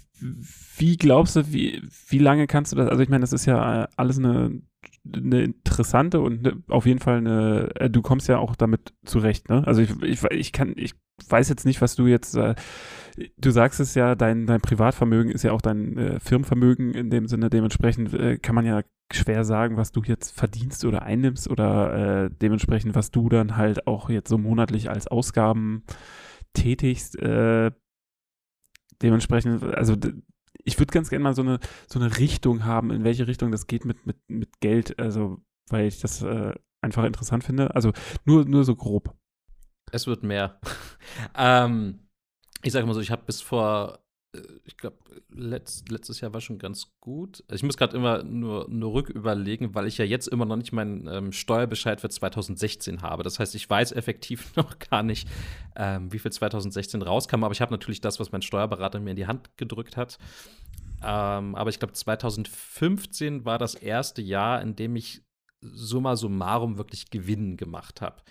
wie glaubst du, wie, wie lange kannst du das? Also, ich meine, das ist ja alles eine eine interessante und eine, auf jeden Fall eine, äh, du kommst ja auch damit zurecht, ne? Also ich, ich, ich kann, ich weiß jetzt nicht, was du jetzt, äh, du sagst es ja, dein, dein Privatvermögen ist ja auch dein äh, Firmenvermögen in dem Sinne, dementsprechend äh, kann man ja schwer sagen, was du jetzt verdienst oder einnimmst oder äh, dementsprechend, was du dann halt auch jetzt so monatlich als Ausgaben tätigst. Äh, dementsprechend, also ich würde ganz gerne mal so eine, so eine Richtung haben, in welche Richtung das geht mit, mit, mit Geld, also weil ich das äh, einfach interessant finde. Also nur, nur so grob. Es wird mehr. [LAUGHS] ähm, ich sage mal so, ich habe bis vor äh, ich glaube, letzt, letztes Jahr war schon ganz gut. Ich muss gerade immer nur, nur rücküberlegen, weil ich ja jetzt immer noch nicht meinen ähm, Steuerbescheid für 2016 habe. Das heißt, ich weiß effektiv [LAUGHS] noch gar nicht, ähm, wie viel 2016 rauskam, aber ich habe natürlich das, was mein Steuerberater mir in die Hand gedrückt hat. Ähm, aber ich glaube, 2015 war das erste Jahr, in dem ich summa summarum wirklich Gewinn gemacht habe.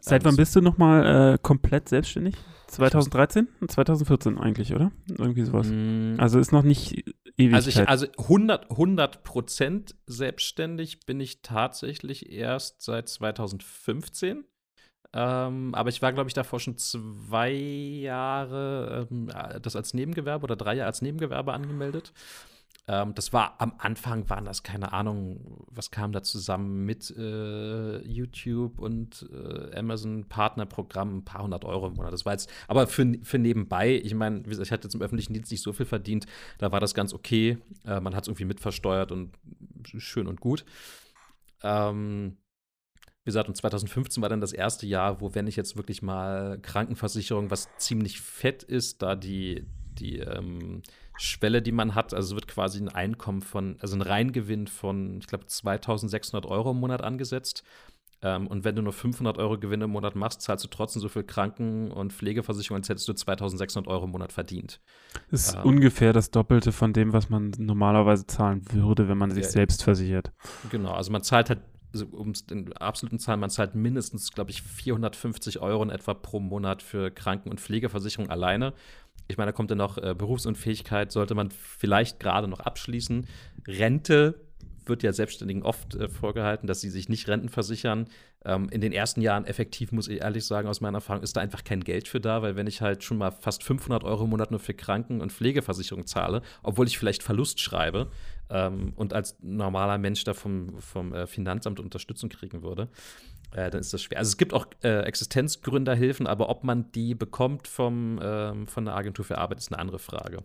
Seit wann bist du nochmal äh, komplett selbstständig? 2013? 2014 eigentlich, oder? Irgendwie sowas. Mm. Also ist noch nicht ewig. Also, ich, also 100, 100 Prozent selbstständig bin ich tatsächlich erst seit 2015. Ähm, aber ich war, glaube ich, davor schon zwei Jahre ähm, das als Nebengewerbe oder drei Jahre als Nebengewerbe angemeldet. Ähm, das war am Anfang, waren das keine Ahnung, was kam da zusammen mit äh, YouTube und äh, Amazon Partnerprogramm, ein paar hundert Euro im Monat. Das war jetzt, aber für, für nebenbei, ich meine, ich hatte jetzt im öffentlichen Dienst nicht so viel verdient, da war das ganz okay. Äh, man hat es irgendwie mitversteuert und schön und gut. Ähm, wie gesagt, und 2015 war dann das erste Jahr, wo, wenn ich jetzt wirklich mal Krankenversicherung, was ziemlich fett ist, da die, die ähm, Schwelle, die man hat. Also wird quasi ein Einkommen von, also ein Reingewinn von, ich glaube, 2600 Euro im Monat angesetzt. Ähm, und wenn du nur 500 Euro Gewinn im Monat machst, zahlst du trotzdem so viel Kranken- und Pflegeversicherung, als hättest du 2600 Euro im Monat verdient. Das ist ähm, ungefähr das Doppelte von dem, was man normalerweise zahlen würde, wenn man sich ja, selbst versichert. Genau, also man zahlt halt also um in absoluten Zahlen, man zahlt mindestens, glaube ich, 450 Euro in etwa pro Monat für Kranken- und Pflegeversicherung alleine. Ich meine, da kommt dann noch äh, Berufsunfähigkeit, sollte man vielleicht gerade noch abschließen. Rente wird ja Selbstständigen oft äh, vorgehalten, dass sie sich nicht Renten versichern. Ähm, in den ersten Jahren effektiv, muss ich ehrlich sagen, aus meiner Erfahrung, ist da einfach kein Geld für da, weil wenn ich halt schon mal fast 500 Euro im Monat nur für Kranken- und Pflegeversicherung zahle, obwohl ich vielleicht Verlust schreibe ähm, und als normaler Mensch da vom, vom äh, Finanzamt Unterstützung kriegen würde, äh, dann ist das schwer. Also es gibt auch äh, Existenzgründerhilfen, aber ob man die bekommt vom, ähm, von der Agentur für Arbeit, ist eine andere Frage.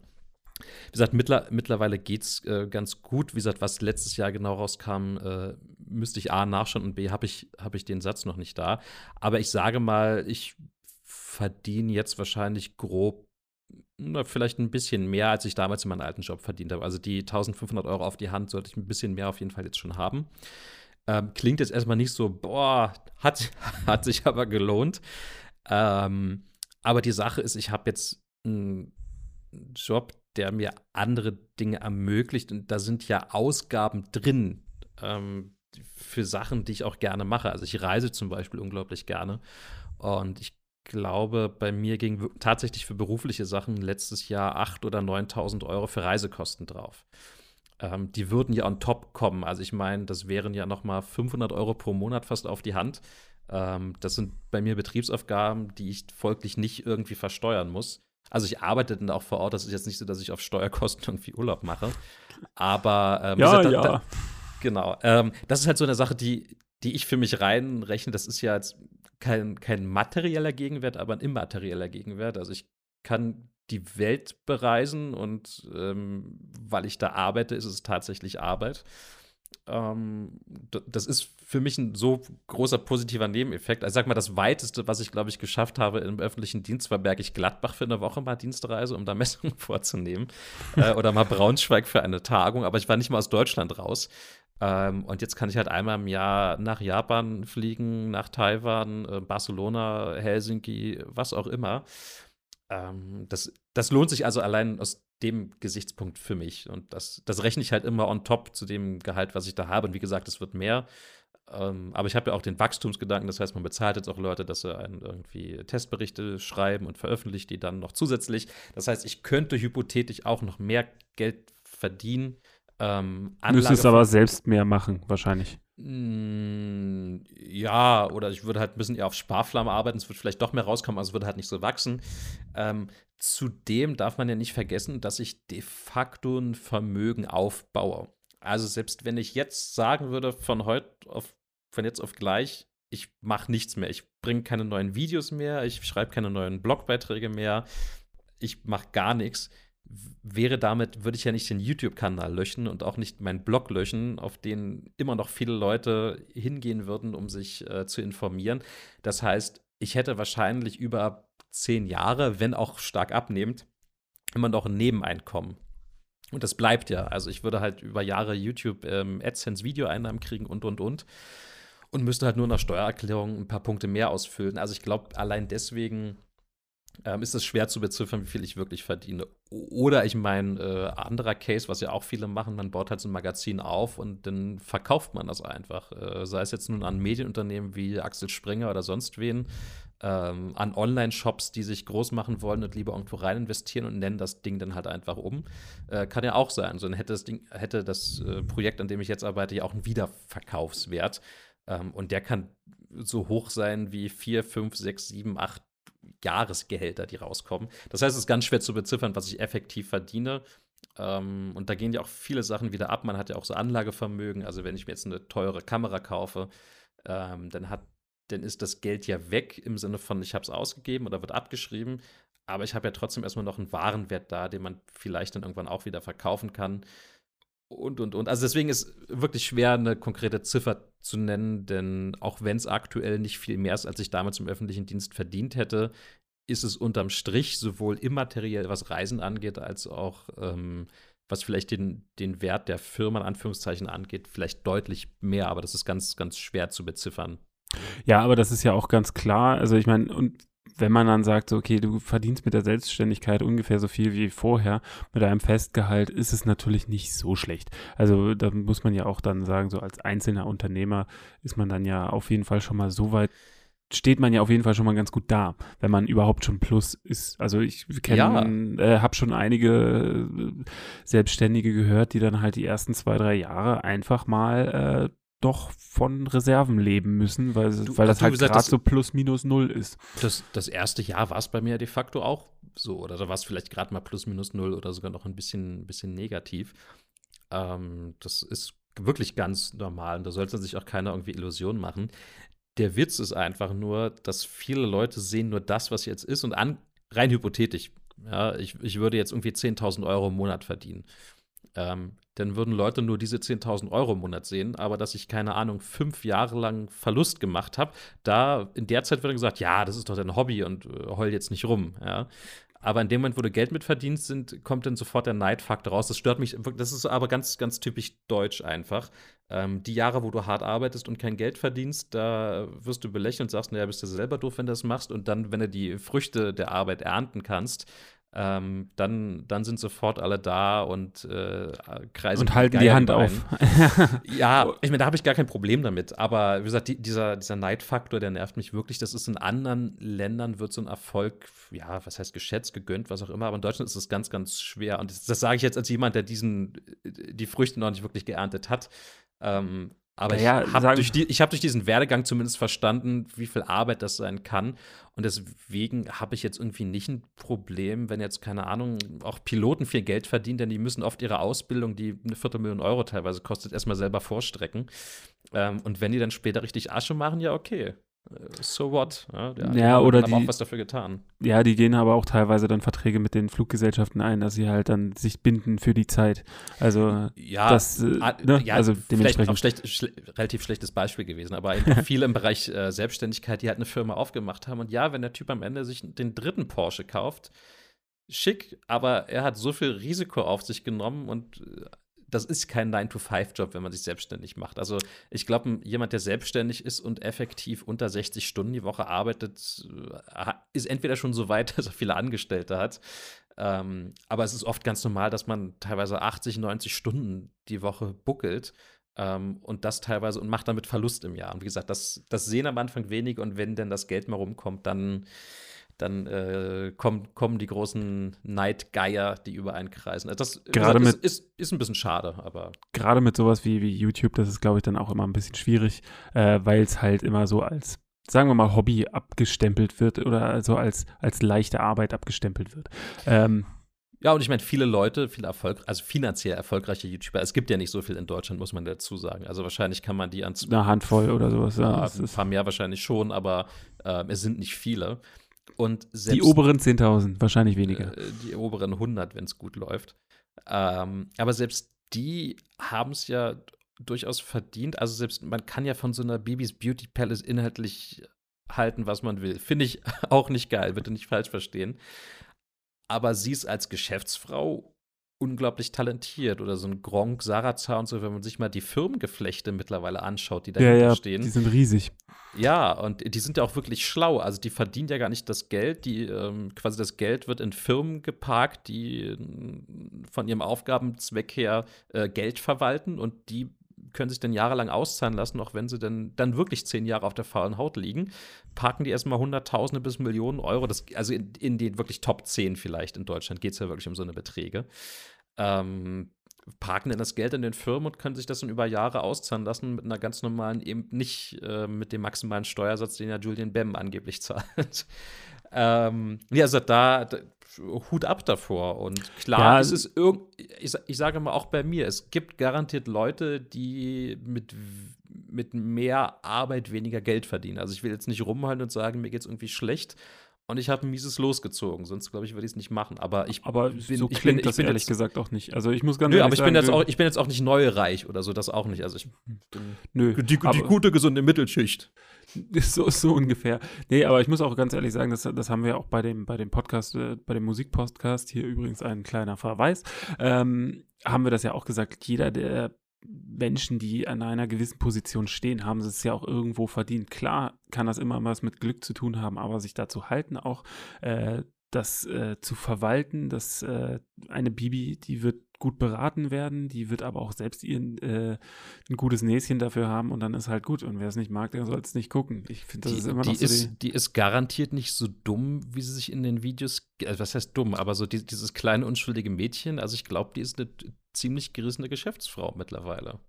Wie gesagt, mittler, mittlerweile geht es äh, ganz gut. Wie gesagt, was letztes Jahr genau rauskam, äh, müsste ich A nachschauen und B habe ich, hab ich den Satz noch nicht da. Aber ich sage mal, ich verdiene jetzt wahrscheinlich grob na, vielleicht ein bisschen mehr, als ich damals in meinem alten Job verdient habe. Also die 1500 Euro auf die Hand sollte ich ein bisschen mehr auf jeden Fall jetzt schon haben. Ähm, klingt jetzt erstmal nicht so, boah, hat, hat sich aber gelohnt. Ähm, aber die Sache ist, ich habe jetzt einen Job, der mir andere Dinge ermöglicht. Und da sind ja Ausgaben drin ähm, für Sachen, die ich auch gerne mache. Also ich reise zum Beispiel unglaublich gerne. Und ich glaube, bei mir ging tatsächlich für berufliche Sachen letztes Jahr 8.000 oder 9.000 Euro für Reisekosten drauf. Ähm, die würden ja on top kommen. Also ich meine, das wären ja noch mal 500 Euro pro Monat fast auf die Hand. Ähm, das sind bei mir Betriebsaufgaben, die ich folglich nicht irgendwie versteuern muss. Also ich arbeite dann auch vor Ort. Das ist jetzt nicht so, dass ich auf Steuerkosten [LAUGHS] irgendwie Urlaub mache. Aber ähm, ja, da, ja. Da, genau. Ähm, das ist halt so eine Sache, die, die ich für mich reinrechne. Das ist ja jetzt kein, kein materieller Gegenwert, aber ein immaterieller Gegenwert. Also ich kann die Welt bereisen und ähm, weil ich da arbeite, ist es tatsächlich Arbeit. Ähm, das ist für mich ein so großer positiver Nebeneffekt. Also sag mal, das weiteste, was ich, glaube ich, geschafft habe im öffentlichen Dienst, war Bergisch Gladbach für eine Woche mal Dienstreise, um da [LAUGHS] Messungen vorzunehmen. äh, oder mal Braunschweig für eine Tagung, aber ich war nicht mal aus Deutschland raus. Ähm, und jetzt kann ich halt einmal im Jahr nach Japan fliegen, nach Taiwan, äh, Barcelona, Helsinki, was auch immer. Ähm, das, das lohnt sich also allein aus dem Gesichtspunkt für mich. Und das, das rechne ich halt immer on top zu dem Gehalt, was ich da habe. Und wie gesagt, es wird mehr. Ähm, aber ich habe ja auch den Wachstumsgedanken, das heißt, man bezahlt jetzt auch Leute, dass sie einen irgendwie Testberichte schreiben und veröffentlicht die dann noch zusätzlich. Das heißt, ich könnte hypothetisch auch noch mehr Geld verdienen. Ähm, Müsstest aber selbst mehr machen, wahrscheinlich. Mm, ja, oder ich würde halt ein bisschen eher auf Sparflamme arbeiten, es wird vielleicht doch mehr rauskommen, also es würde halt nicht so wachsen. Ähm, zudem darf man ja nicht vergessen, dass ich de facto ein Vermögen aufbaue. Also selbst wenn ich jetzt sagen würde, von heute auf, von jetzt auf gleich, ich mache nichts mehr, ich bringe keine neuen Videos mehr, ich schreibe keine neuen Blogbeiträge mehr, ich mache gar nichts, wäre damit, würde ich ja nicht den YouTube-Kanal löschen und auch nicht meinen Blog löschen, auf den immer noch viele Leute hingehen würden, um sich äh, zu informieren. Das heißt, ich hätte wahrscheinlich über zehn Jahre, wenn auch stark abnehmend, immer noch ein Nebeneinkommen. Und das bleibt ja. Also ich würde halt über Jahre YouTube ähm, AdSense Videoeinnahmen kriegen und und und. Und müsste halt nur nach Steuererklärung ein paar Punkte mehr ausfüllen. Also ich glaube, allein deswegen ähm, ist es schwer zu beziffern, wie viel ich wirklich verdiene. Oder ich meine, äh, anderer Case, was ja auch viele machen, man baut halt so ein Magazin auf und dann verkauft man das einfach. Äh, sei es jetzt nun an Medienunternehmen wie Axel Springer oder sonst wen, ähm, an Online-Shops, die sich groß machen wollen und lieber irgendwo rein investieren und nennen das Ding dann halt einfach um. Äh, kann ja auch sein. So, dann hätte das Ding, hätte das äh, Projekt, an dem ich jetzt arbeite, ja auch einen Wiederverkaufswert. Ähm, und der kann so hoch sein wie 4, 5, 6, 7, 8 Jahresgehälter, die rauskommen. Das heißt, es ist ganz schwer zu beziffern, was ich effektiv verdiene. Ähm, und da gehen ja auch viele Sachen wieder ab. Man hat ja auch so Anlagevermögen. Also wenn ich mir jetzt eine teure Kamera kaufe, ähm, dann hat dann ist das Geld ja weg im Sinne von, ich habe es ausgegeben oder wird abgeschrieben. Aber ich habe ja trotzdem erstmal noch einen Warenwert da, den man vielleicht dann irgendwann auch wieder verkaufen kann und, und, und. Also deswegen ist wirklich schwer, eine konkrete Ziffer zu nennen, denn auch wenn es aktuell nicht viel mehr ist, als ich damals im öffentlichen Dienst verdient hätte, ist es unterm Strich sowohl immateriell, was Reisen angeht, als auch ähm, was vielleicht den, den Wert der Firma in Anführungszeichen angeht, vielleicht deutlich mehr, aber das ist ganz, ganz schwer zu beziffern. Ja, aber das ist ja auch ganz klar. Also ich meine, und wenn man dann sagt, so, okay, du verdienst mit der Selbstständigkeit ungefähr so viel wie vorher mit einem Festgehalt, ist es natürlich nicht so schlecht. Also da muss man ja auch dann sagen, so als einzelner Unternehmer ist man dann ja auf jeden Fall schon mal so weit steht man ja auf jeden Fall schon mal ganz gut da, wenn man überhaupt schon Plus ist. Also ich kenne, ja. äh, habe schon einige äh, Selbstständige gehört, die dann halt die ersten zwei, drei Jahre einfach mal äh, doch von Reserven leben müssen, weil, du, weil das halt gerade so plus minus null ist. Das, das erste Jahr war es bei mir de facto auch so, oder da war es vielleicht gerade mal plus minus null oder sogar noch ein bisschen, bisschen negativ. Ähm, das ist wirklich ganz normal und da sollte sich auch keiner irgendwie Illusionen machen. Der Witz ist einfach nur, dass viele Leute sehen nur das, was jetzt ist und an, rein hypothetisch. Ja, ich, ich würde jetzt irgendwie 10.000 Euro im Monat verdienen. Ähm, dann würden Leute nur diese 10.000 Euro im Monat sehen, aber dass ich, keine Ahnung, fünf Jahre lang Verlust gemacht habe, da in der Zeit wird gesagt, ja, das ist doch dein Hobby und äh, heul jetzt nicht rum. Ja. Aber in dem Moment, wo du Geld mitverdienst, sind, kommt dann sofort der Neidfaktor raus. Das stört mich, das ist aber ganz, ganz typisch deutsch einfach. Ähm, die Jahre, wo du hart arbeitest und kein Geld verdienst, da wirst du belächelt und sagst, naja, bist du selber doof, wenn du das machst. Und dann, wenn du die Früchte der Arbeit ernten kannst, ähm, dann, dann sind sofort alle da und äh, kreisen und halten die Hand auf. [LAUGHS] ja, ich meine, da habe ich gar kein Problem damit. Aber wie gesagt, die, dieser, dieser Neidfaktor, der nervt mich wirklich. Das ist in anderen Ländern wird so ein Erfolg, ja, was heißt geschätzt, gegönnt, was auch immer. Aber in Deutschland ist es ganz, ganz schwer. Und das, das sage ich jetzt als jemand, der diesen, die Früchte noch nicht wirklich geerntet hat. Ähm, aber ja, ich habe durch, die, hab durch diesen Werdegang zumindest verstanden, wie viel Arbeit das sein kann. Und deswegen habe ich jetzt irgendwie nicht ein Problem, wenn jetzt, keine Ahnung, auch Piloten viel Geld verdienen, denn die müssen oft ihre Ausbildung, die eine Viertelmillion Euro teilweise kostet, erstmal selber vorstrecken. Ähm, und wenn die dann später richtig Asche machen, ja, okay. Äh, so what? Ja, ja oder haben die, auch was dafür getan. Ja, die gehen aber auch teilweise dann Verträge mit den Fluggesellschaften ein, dass sie halt dann sich binden für die Zeit. Also ja, das, äh, ah, ne? ja also dementsprechend auch schlecht, schle relativ schlechtes Beispiel gewesen, aber [LAUGHS] viele im Bereich äh, Selbstständigkeit, die halt eine Firma aufgemacht haben und ja, wenn der Typ am Ende sich den dritten Porsche kauft, schick, aber er hat so viel Risiko auf sich genommen und äh, das ist kein 9-to-5-Job, wenn man sich selbstständig macht. Also ich glaube, jemand, der selbstständig ist und effektiv unter 60 Stunden die Woche arbeitet, äh, ist entweder schon so weit, [LAUGHS] dass er viele Angestellte hat. Ähm, aber es ist oft ganz normal, dass man teilweise 80, 90 Stunden die Woche buckelt. Ähm, und das teilweise und macht damit Verlust im Jahr. Und wie gesagt, das, das sehen am Anfang wenig und wenn denn das Geld mal rumkommt, dann dann äh, kommen, kommen die großen Neidgeier, die über einen kreisen. Also das gerade gesagt, mit, ist, ist, ist, ein bisschen schade, aber. Gerade mit sowas wie, wie YouTube, das ist, glaube ich, dann auch immer ein bisschen schwierig, äh, weil es halt immer so als, sagen wir mal, Hobby abgestempelt wird oder also als, als leichte Arbeit abgestempelt wird. Ähm, ja, und ich meine, viele Leute, viele Erfolg, also finanziell erfolgreiche YouTuber, es gibt ja nicht so viel in Deutschland, muss man dazu sagen. Also wahrscheinlich kann man die an eine Handvoll oder sowas. Ja, ein paar mehr wahrscheinlich schon, aber äh, es sind nicht viele. Und die oberen 10.000, wahrscheinlich weniger. Äh, die oberen 100, wenn es gut läuft. Ähm, aber selbst die haben es ja durchaus verdient. Also selbst man kann ja von so einer Bibis Beauty Palace inhaltlich halten, was man will. Finde ich [LAUGHS] auch nicht geil, bitte nicht falsch verstehen. Aber sie ist als Geschäftsfrau unglaublich talentiert oder so ein Gronk, Sarazar und so, wenn man sich mal die Firmengeflechte mittlerweile anschaut, die dahinter ja, ja, stehen. Die sind riesig. Ja, und die sind ja auch wirklich schlau. Also die verdienen ja gar nicht das Geld, die ähm, quasi das Geld wird in Firmen geparkt, die äh, von ihrem Aufgabenzweck her äh, Geld verwalten und die können sich dann jahrelang auszahlen lassen, auch wenn sie dann, dann wirklich zehn Jahre auf der faulen Haut liegen. Parken die erstmal Hunderttausende bis Millionen Euro. Das, also in, in den wirklich Top 10 vielleicht in Deutschland geht es ja wirklich um so eine Beträge. Ähm, parken dann das Geld in den Firmen und können sich das dann über Jahre auszahlen lassen mit einer ganz normalen, eben nicht äh, mit dem maximalen Steuersatz, den ja Julian Bam angeblich [LAUGHS] zahlt. ähm, ja, also da, Hut ab davor. Und klar, ja, es ist irgend, ich, ich sage mal auch bei mir, es gibt garantiert Leute, die mit, mit mehr Arbeit weniger Geld verdienen. Also ich will jetzt nicht rumhalten und sagen, mir geht es irgendwie schlecht, und ich habe ein mieses losgezogen, sonst glaube ich, würde ich es nicht machen. Aber ich aber bin, so ich klingt bin, das bin ehrlich jetzt, gesagt auch nicht. Also ich muss ganz nö, aber ich sagen, bin jetzt auch, ich bin jetzt auch nicht neureich oder so, das auch nicht. Also ich bin nö, die, die gute gesunde Mittelschicht. [LAUGHS] So, so ungefähr. Nee, aber ich muss auch ganz ehrlich sagen, das, das haben wir auch bei dem, bei dem Podcast, äh, bei dem Musikpodcast, hier übrigens ein kleiner Verweis, ähm, haben wir das ja auch gesagt, jeder, der Menschen, die an einer gewissen Position stehen, haben sie es ja auch irgendwo verdient. Klar kann das immer was mit Glück zu tun haben, aber sich dazu halten auch, äh, das äh, zu verwalten, dass äh, eine Bibi, die wird gut beraten werden, die wird aber auch selbst ihren, äh, ein gutes Näschen dafür haben und dann ist halt gut. Und wer es nicht mag, der soll es nicht gucken. Ich finde, das die, ist immer noch die so ist, die, die ist garantiert nicht so dumm, wie sie sich in den Videos, also was heißt dumm, aber so die, dieses kleine unschuldige Mädchen, also ich glaube, die ist eine ziemlich gerissene Geschäftsfrau mittlerweile.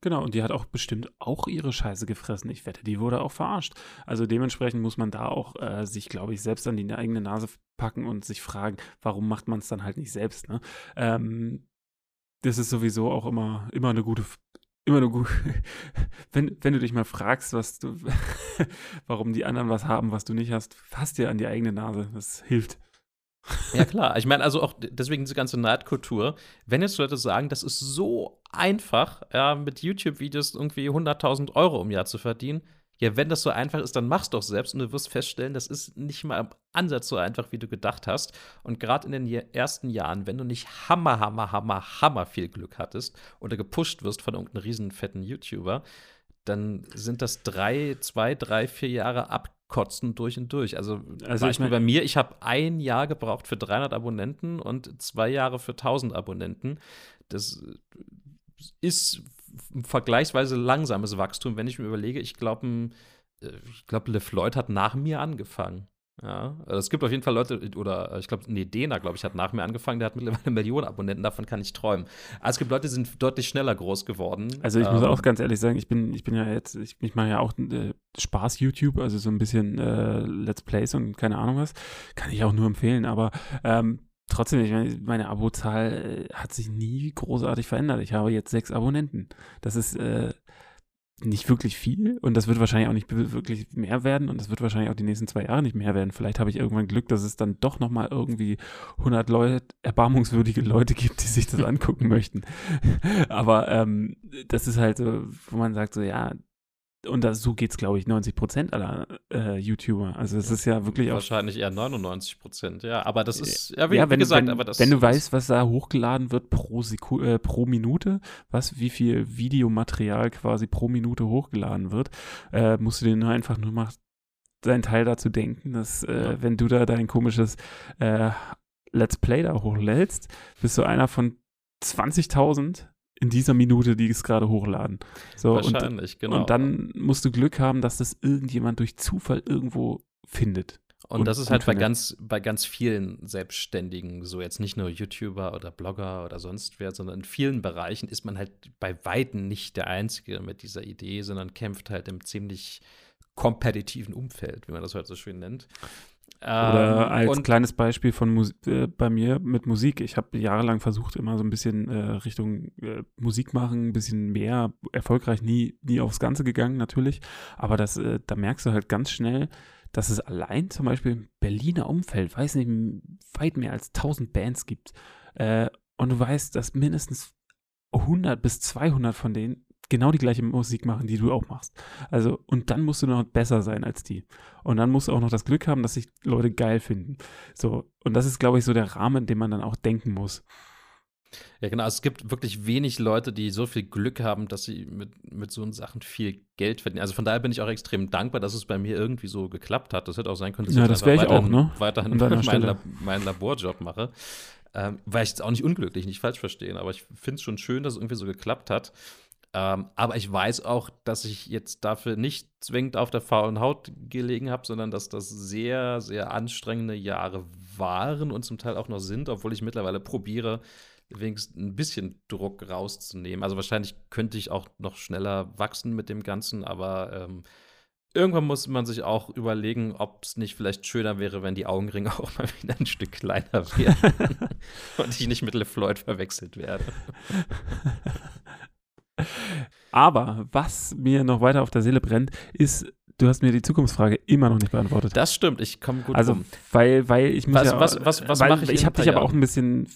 Genau, und die hat auch bestimmt auch ihre Scheiße gefressen. Ich wette, die wurde auch verarscht. Also dementsprechend muss man da auch äh, sich, glaube ich, selbst an die eigene Nase packen und sich fragen, warum macht man es dann halt nicht selbst. Ne? Ähm, das ist sowieso auch immer, immer eine gute, immer eine gute, [LAUGHS] wenn, wenn du dich mal fragst, was du, [LAUGHS] warum die anderen was haben, was du nicht hast, fass dir an die eigene Nase. Das hilft. [LAUGHS] Ja, klar. Ich meine, also auch deswegen diese ganze Neidkultur. Wenn jetzt Leute sagen, das ist so einfach, ja, mit YouTube-Videos irgendwie 100.000 Euro im Jahr zu verdienen, ja, wenn das so einfach ist, dann mach's doch selbst und du wirst feststellen, das ist nicht mal im Ansatz so einfach, wie du gedacht hast. Und gerade in den ersten Jahren, wenn du nicht hammer, hammer, hammer, hammer viel Glück hattest oder gepusht wirst von irgendeinem riesen fetten YouTuber, dann sind das drei, zwei, drei, vier Jahre abkotzen durch und durch. Also, also Beispiel bei mir, ich habe ein Jahr gebraucht für 300 Abonnenten und zwei Jahre für 1000 Abonnenten. Das ist vergleichsweise langsames Wachstum, wenn ich mir überlege, ich glaube, äh, ich glaube, LeFloid hat nach mir angefangen. Ja, also es gibt auf jeden Fall Leute, oder ich glaube, nee, Dena, glaube ich, hat nach mir angefangen, der hat mittlerweile [LAUGHS] eine Million Abonnenten, davon kann ich träumen. Aber es gibt Leute, die sind deutlich schneller groß geworden. Also ich ähm, muss auch ganz ehrlich sagen, ich bin, ich bin ja jetzt, ich, ich mache ja auch äh, Spaß-YouTube, also so ein bisschen äh, Let's Plays und keine Ahnung was. Kann ich auch nur empfehlen, aber ähm, trotzdem, ich meine, meine Abozahl äh, hat sich nie großartig verändert. Ich habe jetzt sechs Abonnenten. Das ist äh, nicht wirklich viel und das wird wahrscheinlich auch nicht wirklich mehr werden und das wird wahrscheinlich auch die nächsten zwei Jahre nicht mehr werden. Vielleicht habe ich irgendwann Glück, dass es dann doch nochmal irgendwie 100 Leute, erbarmungswürdige Leute gibt, die sich das [LAUGHS] angucken möchten. Aber ähm, das ist halt so, wo man sagt so, ja, und das, so geht es, glaube ich, 90 Prozent aller äh, YouTuber. Also es ist ja wirklich Wahrscheinlich eher 99 Prozent, ja. Aber das ist, ja, wie, ja, wenn, wie gesagt, wenn, aber das Wenn du weißt, was da hochgeladen wird pro, Seku äh, pro Minute, was, wie viel Videomaterial quasi pro Minute hochgeladen wird, äh, musst du dir nur einfach nur mal deinen Teil dazu denken, dass äh, ja. wenn du da dein komisches äh, Let's Play da hochlädst, bist du einer von 20.000 in dieser Minute, die es gerade hochladen. So, Wahrscheinlich, und, genau. Und dann musst du Glück haben, dass das irgendjemand durch Zufall irgendwo findet. Und, und das ist halt bei ganz, bei ganz vielen Selbstständigen so, jetzt nicht nur YouTuber oder Blogger oder sonst wer, sondern in vielen Bereichen ist man halt bei Weitem nicht der Einzige mit dieser Idee, sondern kämpft halt im ziemlich kompetitiven Umfeld, wie man das heute so schön nennt. Oder ähm, als kleines Beispiel von Mus äh, bei mir mit Musik. Ich habe jahrelang versucht, immer so ein bisschen äh, Richtung äh, Musik machen, ein bisschen mehr erfolgreich, nie, nie aufs Ganze gegangen, natürlich. Aber das, äh, da merkst du halt ganz schnell, dass es allein zum Beispiel im Berliner Umfeld, weiß nicht, weit mehr als 1000 Bands gibt. Äh, und du weißt, dass mindestens 100 bis 200 von denen genau die gleiche Musik machen, die du auch machst. Also, und dann musst du noch besser sein als die. Und dann musst du auch noch das Glück haben, dass sich Leute geil finden. So, und das ist, glaube ich, so der Rahmen, in dem man dann auch denken muss. Ja, genau. Es gibt wirklich wenig Leute, die so viel Glück haben, dass sie mit, mit so Sachen viel Geld verdienen. Also von daher bin ich auch extrem dankbar, dass es bei mir irgendwie so geklappt hat. Das hätte auch sein können, dass ja, ich das weiterhin, auch, ne? weiterhin [LAUGHS] meinen, Lab meinen Laborjob mache. Ähm, weil ich jetzt auch nicht unglücklich, nicht falsch verstehen, aber ich finde es schon schön, dass es irgendwie so geklappt hat. Ähm, aber ich weiß auch, dass ich jetzt dafür nicht zwingend auf der faulen Haut gelegen habe, sondern dass das sehr, sehr anstrengende Jahre waren und zum Teil auch noch sind, obwohl ich mittlerweile probiere, wenigstens ein bisschen Druck rauszunehmen. Also wahrscheinlich könnte ich auch noch schneller wachsen mit dem Ganzen, aber ähm, irgendwann muss man sich auch überlegen, ob es nicht vielleicht schöner wäre, wenn die Augenringe [LAUGHS] auch mal wieder ein Stück kleiner wären [LAUGHS] und ich nicht mit LeFloid verwechselt werde. [LAUGHS] Aber was mir noch weiter auf der Seele brennt, ist, du hast mir die Zukunftsfrage immer noch nicht beantwortet. Das stimmt, ich komme gut Also, rum. weil, weil ich mich was, ja, was, was, was mache ich Ich habe dich aber auch ein bisschen,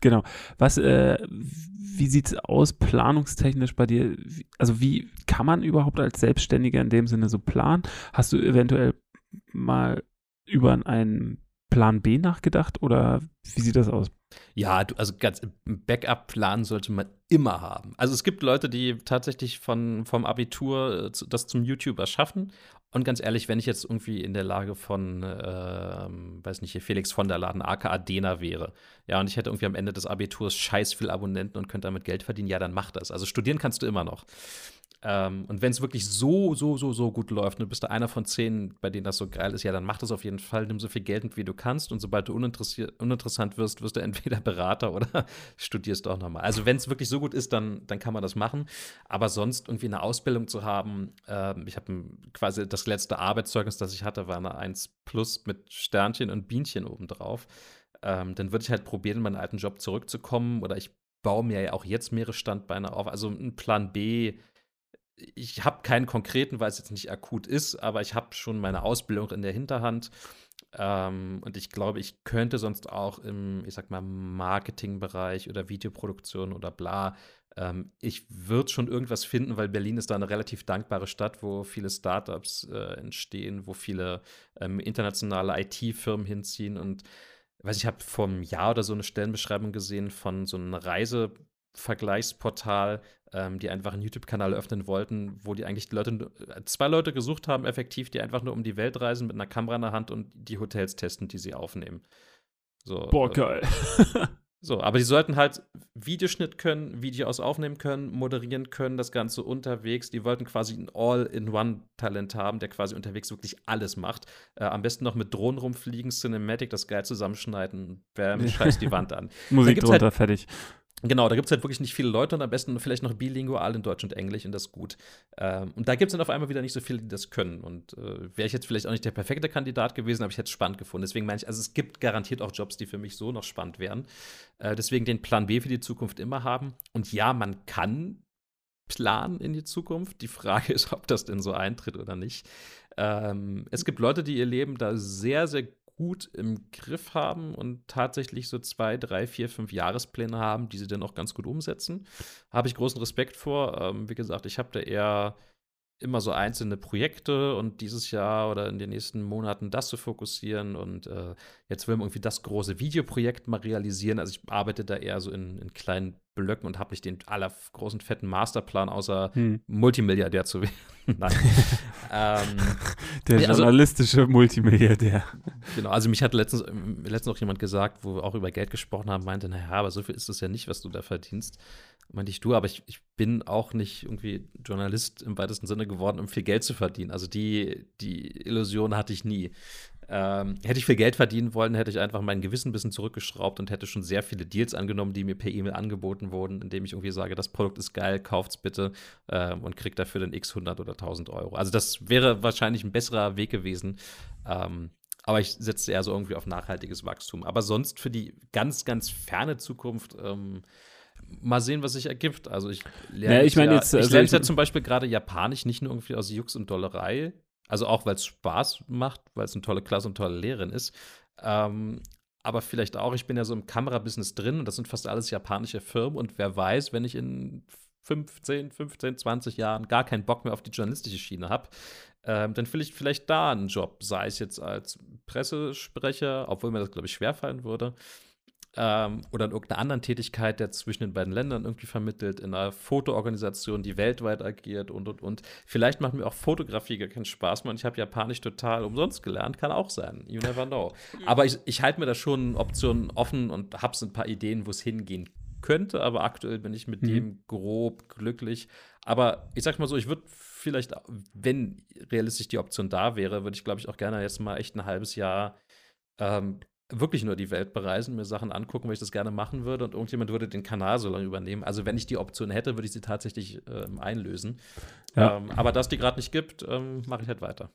genau, was, äh, wie sieht es aus planungstechnisch bei dir? Also, wie kann man überhaupt als Selbstständiger in dem Sinne so planen? Hast du eventuell mal über einen Plan B nachgedacht oder wie sieht das aus? Ja, also ganz Backup-Plan sollte man immer haben. Also es gibt Leute, die tatsächlich von, vom Abitur äh, das zum YouTuber schaffen. Und ganz ehrlich, wenn ich jetzt irgendwie in der Lage von, äh, weiß nicht, hier Felix von der Laden, aka Dena wäre, ja, und ich hätte irgendwie am Ende des Abiturs scheiß viel Abonnenten und könnte damit Geld verdienen, ja, dann mach das. Also studieren kannst du immer noch. Ähm, und wenn es wirklich so, so, so, so gut läuft, du bist da einer von zehn, bei denen das so geil ist, ja, dann mach das auf jeden Fall, nimm so viel Geld wie du kannst. Und sobald du uninteressant wirst, wirst du entweder [LAUGHS] Berater oder [LAUGHS] studierst auch nochmal. Also, wenn es wirklich so gut ist, dann, dann kann man das machen. Aber sonst irgendwie eine Ausbildung zu haben, äh, ich habe quasi das letzte Arbeitszeugnis, das ich hatte, war eine 1 Plus mit Sternchen und Bienchen obendrauf. Ähm, dann würde ich halt probieren, in meinen alten Job zurückzukommen. Oder ich baue mir ja auch jetzt mehrere Standbeine auf. Also ein Plan B ich habe keinen konkreten, weil es jetzt nicht akut ist, aber ich habe schon meine Ausbildung in der Hinterhand. Ähm, und ich glaube, ich könnte sonst auch im, ich sag mal, Marketingbereich oder Videoproduktion oder bla, ähm, ich würde schon irgendwas finden, weil Berlin ist da eine relativ dankbare Stadt, wo viele Startups äh, entstehen, wo viele ähm, internationale IT-Firmen hinziehen und weiß ich habe vor einem Jahr oder so eine Stellenbeschreibung gesehen von so einem Reisevergleichsportal, ähm, die einfach einen YouTube-Kanal öffnen wollten, wo die eigentlich Leute, äh, zwei Leute gesucht haben, effektiv, die einfach nur um die Welt reisen mit einer Kamera in der Hand und die Hotels testen, die sie aufnehmen. So, Boah, äh, geil. [LAUGHS] so, aber die sollten halt Videoschnitt können, Videos aufnehmen können, moderieren können, das Ganze unterwegs. Die wollten quasi ein All-in-One-Talent haben, der quasi unterwegs wirklich alles macht. Äh, am besten noch mit Drohnen rumfliegen, Cinematic, das geil zusammenschneiden, bam, [LAUGHS] scheiß die Wand an. Musik drunter, halt, fertig. Genau, da gibt es halt wirklich nicht viele Leute und am besten vielleicht noch bilingual in Deutsch und Englisch und das gut. Ähm, und da gibt es dann auf einmal wieder nicht so viele, die das können. Und äh, wäre ich jetzt vielleicht auch nicht der perfekte Kandidat gewesen, aber ich hätte es spannend gefunden. Deswegen meine ich, also es gibt garantiert auch Jobs, die für mich so noch spannend wären. Äh, deswegen den Plan B für die Zukunft immer haben. Und ja, man kann planen in die Zukunft. Die Frage [LAUGHS] ist, ob das denn so eintritt oder nicht. Ähm, es gibt Leute, die ihr Leben da sehr, sehr gut im Griff haben und tatsächlich so zwei, drei, vier, fünf Jahrespläne haben, die sie dann auch ganz gut umsetzen. Habe ich großen Respekt vor. Ähm, wie gesagt, ich habe da eher immer so einzelne Projekte und dieses Jahr oder in den nächsten Monaten das zu fokussieren und äh, jetzt will man irgendwie das große Videoprojekt mal realisieren. Also ich arbeite da eher so in, in kleinen Blöcken und habe nicht den allergroßen fetten Masterplan, außer hm. Multimilliardär zu werden. [LAUGHS] Nein. ähm, [LAUGHS] Der also, journalistische Multimilliardär. Genau, also mich hat letztens, letztens auch jemand gesagt, wo wir auch über Geld gesprochen haben, meinte, naja, aber so viel ist es ja nicht, was du da verdienst. Meinte ich, du, aber ich, ich bin auch nicht irgendwie Journalist im weitesten Sinne geworden, um viel Geld zu verdienen. Also die, die Illusion hatte ich nie. Ähm, hätte ich viel Geld verdienen wollen, hätte ich einfach mein Gewissen ein bisschen zurückgeschraubt und hätte schon sehr viele Deals angenommen, die mir per E-Mail angeboten wurden, indem ich irgendwie sage, das Produkt ist geil, kauft's bitte ähm, und kriegt dafür dann x 100 oder 1000 Euro. Also das wäre wahrscheinlich ein besserer Weg gewesen. Ähm, aber ich setze eher so irgendwie auf nachhaltiges Wachstum. Aber sonst für die ganz, ganz ferne Zukunft ähm, mal sehen, was sich ergibt. Also ich lerne ja, ich mein ja, jetzt, also ich lerne ja zum Beispiel gerade Japanisch nicht nur irgendwie aus Jux und Dollerei, also auch, weil es Spaß macht, weil es eine tolle Klasse und tolle Lehrerin ist. Ähm, aber vielleicht auch, ich bin ja so im Kamerabusiness drin und das sind fast alles japanische Firmen und wer weiß, wenn ich in 15, 15, 20 Jahren gar keinen Bock mehr auf die journalistische Schiene habe, ähm, dann will ich vielleicht da einen Job, sei es jetzt als Pressesprecher, obwohl mir das, glaube ich, schwerfallen würde, ähm, oder in irgendeiner anderen Tätigkeit, der zwischen den beiden Ländern irgendwie vermittelt, in einer Fotoorganisation, die weltweit agiert und und und. Vielleicht macht mir auch Fotografie gar keinen Spaß mehr und ich habe Japanisch total umsonst gelernt, kann auch sein. You never [LAUGHS] know. Aber ich, ich halte mir da schon Optionen offen und habe so ein paar Ideen, wo es hingehen könnte, aber aktuell bin ich mit mhm. dem grob glücklich. Aber ich sag mal so, ich würde vielleicht, wenn realistisch die Option da wäre, würde ich, glaube ich, auch gerne jetzt mal echt ein halbes Jahr ähm, wirklich nur die Welt bereisen, mir Sachen angucken, weil ich das gerne machen würde und irgendjemand würde den Kanal so lange übernehmen. Also wenn ich die Option hätte, würde ich sie tatsächlich ähm, einlösen. Ja. Ähm, aber dass die gerade nicht gibt, ähm, mache ich halt weiter.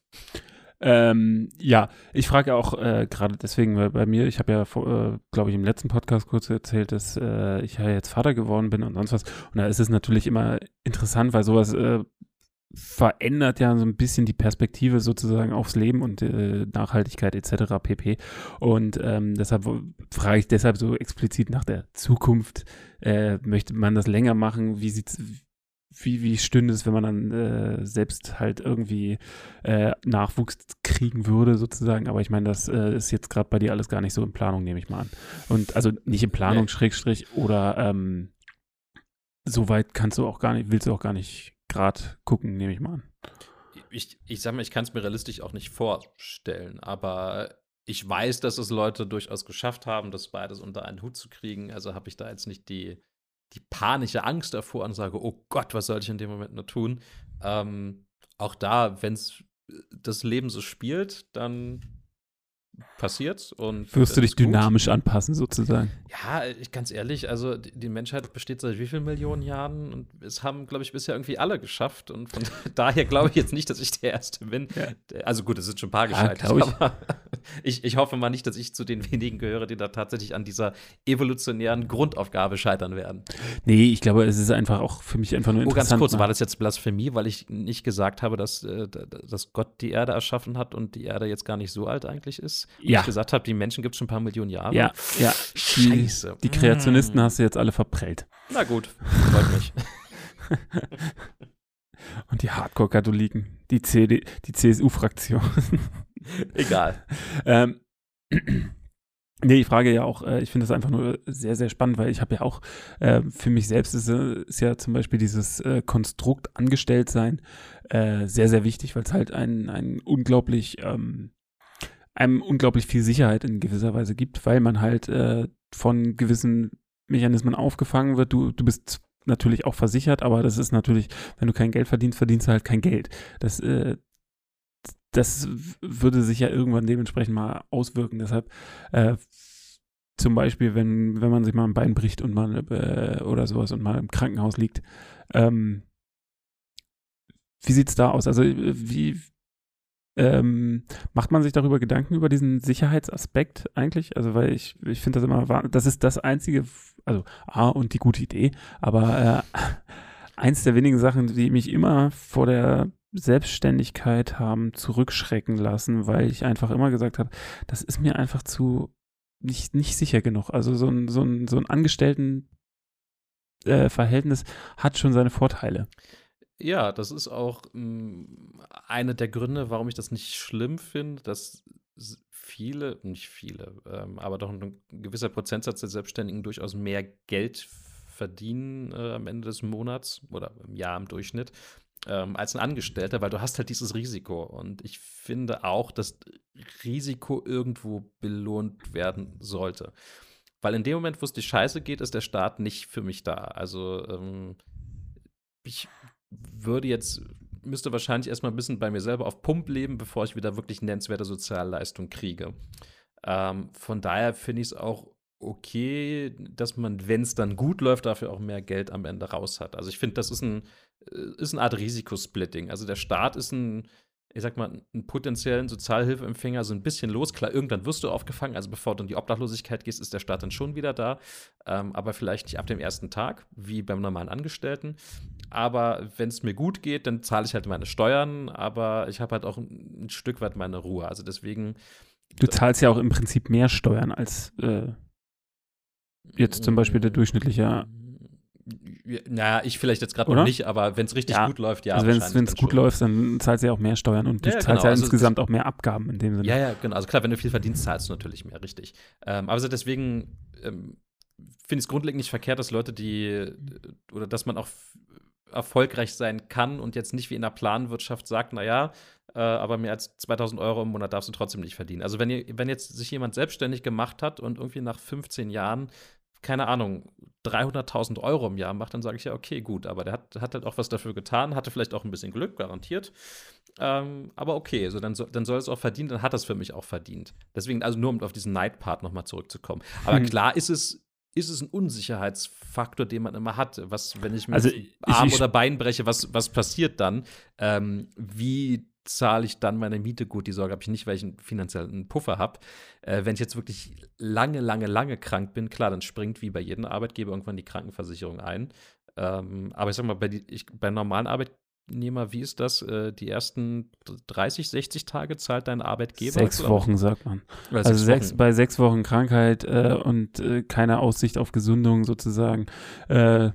Ähm, ja, ich frage auch äh, gerade deswegen, weil bei mir, ich habe ja, äh, glaube ich, im letzten Podcast kurz erzählt, dass äh, ich ja jetzt Vater geworden bin und sonst was. Und da ist es natürlich immer interessant, weil sowas äh, verändert ja so ein bisschen die Perspektive sozusagen aufs Leben und äh, Nachhaltigkeit etc. pp. Und ähm, deshalb frage ich deshalb so explizit nach der Zukunft. Äh, möchte man das länger machen? Wie sieht's, wie, wie stünde es, wenn man dann äh, selbst halt irgendwie äh, Nachwuchs kriegen würde, sozusagen. Aber ich meine, das äh, ist jetzt gerade bei dir alles gar nicht so in Planung, nehme ich mal an. Und also nicht in Planung, nee. Schrägstrich, oder ähm, so weit kannst du auch gar nicht, willst du auch gar nicht gerade gucken, nehme ich mal an. Ich, ich sag mal, ich kann es mir realistisch auch nicht vorstellen, aber ich weiß, dass es Leute durchaus geschafft haben, das beides unter einen Hut zu kriegen. Also habe ich da jetzt nicht die, die panische Angst davor und sage, oh Gott, was soll ich in dem Moment nur tun? Ähm, auch da, wenn es das Leben so spielt, dann passiert. Und Wirst du dich dynamisch anpassen, sozusagen? Ja, ich, ganz ehrlich, also die, die, Menschheit besteht seit wie vielen Millionen Jahren und es haben, glaube ich, bisher irgendwie alle geschafft. Und von [LAUGHS] daher glaube ich jetzt nicht, dass ich der Erste bin. Ja. Also gut, es sind schon ein paar gescheitert, ja, ich. aber ich, ich hoffe mal nicht, dass ich zu den [LAUGHS] wenigen gehöre, die da tatsächlich an dieser evolutionären Grundaufgabe scheitern werden. Nee, ich glaube, es ist einfach auch für mich einfach nur interessant. Oh, ganz kurz, war das jetzt Blasphemie, weil ich nicht gesagt habe, dass, äh, dass Gott die Erde erschaffen hat und die Erde jetzt gar nicht so alt eigentlich ist? Und ja. ich gesagt habe, die Menschen gibt es schon ein paar Millionen Jahre. Ja, ja. Scheiße. Die, die Kreationisten mm. hast du jetzt alle verprellt. Na gut, freut mich. [LAUGHS] [LAUGHS] Und die Hardcore-Katholiken, die, die CSU-Fraktion. [LAUGHS] Egal. ähm, [CLEARS THROAT] Nee, ich frage ja auch, äh, ich finde das einfach nur sehr, sehr spannend, weil ich habe ja auch, äh, für mich selbst ist, äh, ist, ja zum Beispiel dieses äh, Konstrukt Angestelltsein äh, sehr, sehr wichtig, weil es halt ein, ein unglaublich ähm, einem unglaublich viel Sicherheit in gewisser Weise gibt, weil man halt äh, von gewissen Mechanismen aufgefangen wird. Du, du bist natürlich auch versichert, aber das ist natürlich, wenn du kein Geld verdienst, verdienst du halt kein Geld. Das, äh, das würde sich ja irgendwann dementsprechend mal auswirken. Deshalb äh, zum Beispiel, wenn, wenn man sich mal ein Bein bricht und mal äh, oder sowas und mal im Krankenhaus liegt. Ähm, wie sieht's da aus? Also wie, ähm, macht man sich darüber Gedanken über diesen Sicherheitsaspekt eigentlich? Also, weil ich, ich finde das immer, das ist das einzige, also A und die gute Idee, aber äh, eins der wenigen Sachen, die mich immer vor der Selbstständigkeit haben zurückschrecken lassen, weil ich einfach immer gesagt habe, das ist mir einfach zu nicht, nicht sicher genug. Also so ein, so ein, so ein Angestellten äh, Verhältnis hat schon seine Vorteile. Ja, das ist auch hm, einer der Gründe, warum ich das nicht schlimm finde, dass viele, nicht viele, ähm, aber doch ein gewisser Prozentsatz der Selbstständigen durchaus mehr Geld verdienen äh, am Ende des Monats oder im Jahr im Durchschnitt ähm, als ein Angestellter, weil du hast halt dieses Risiko. Und ich finde auch, dass Risiko irgendwo belohnt werden sollte. Weil in dem Moment, wo es die Scheiße geht, ist der Staat nicht für mich da. Also ähm, ich würde jetzt, müsste wahrscheinlich erstmal ein bisschen bei mir selber auf Pump leben, bevor ich wieder wirklich nennenswerte Sozialleistung kriege. Ähm, von daher finde ich es auch okay, dass man, wenn es dann gut läuft, dafür auch mehr Geld am Ende raus hat. Also ich finde, das ist, ein, äh, ist eine Art Risikosplitting. Also der Staat ist ein ich sag mal, einen potenziellen Sozialhilfeempfänger so ein bisschen los. Klar, irgendwann wirst du aufgefangen, also bevor du in die Obdachlosigkeit gehst, ist der Staat dann schon wieder da. Ähm, aber vielleicht nicht ab dem ersten Tag, wie beim normalen Angestellten. Aber wenn es mir gut geht, dann zahle ich halt meine Steuern, aber ich habe halt auch ein, ein, Stück weit meine Ruhe. Also deswegen. Du zahlst ja auch im Prinzip mehr Steuern als äh, jetzt zum Beispiel der durchschnittliche naja, ich vielleicht jetzt gerade noch nicht, aber wenn es richtig ja. gut läuft, ja. Also wenn es gut läuft, dann zahlst du ja auch mehr Steuern und du ja, zahlst genau. ja also insgesamt auch mehr Abgaben in dem Sinne. Ja, ja, genau. Also klar, wenn du viel verdienst, zahlst du natürlich mehr, richtig. Ähm, aber also deswegen ähm, finde ich es grundlegend nicht verkehrt, dass Leute, die oder dass man auch erfolgreich sein kann und jetzt nicht wie in der Planwirtschaft sagt, naja, äh, aber mehr als 2000 Euro im Monat darfst du trotzdem nicht verdienen. Also wenn, ihr, wenn jetzt sich jemand selbstständig gemacht hat und irgendwie nach 15 Jahren keine Ahnung, 300.000 Euro im Jahr macht, dann sage ich ja, okay, gut, aber der hat, hat halt auch was dafür getan, hatte vielleicht auch ein bisschen Glück, garantiert. Ähm, aber okay, so dann, dann soll es auch verdienen, dann hat das für mich auch verdient. Deswegen, also nur um auf diesen Night-Part nochmal zurückzukommen. Aber hm. klar ist es, ist es ein Unsicherheitsfaktor, den man immer hat. Was, wenn ich mir also Arm ich, oder Bein breche, was, was passiert dann? Ähm, wie zahle ich dann meine Miete gut. Die Sorge habe ich nicht, weil ich einen finanziellen Puffer habe. Äh, wenn ich jetzt wirklich lange, lange, lange krank bin, klar, dann springt wie bei jedem Arbeitgeber irgendwann die Krankenversicherung ein. Ähm, aber ich sag mal, bei, die, ich, bei normalen Arbeitnehmer, wie ist das? Äh, die ersten 30, 60 Tage zahlt dein Arbeitgeber? Sechs Wochen, sagt man. Oder also sechs, bei sechs Wochen Krankheit äh, und äh, keine Aussicht auf Gesundung sozusagen äh,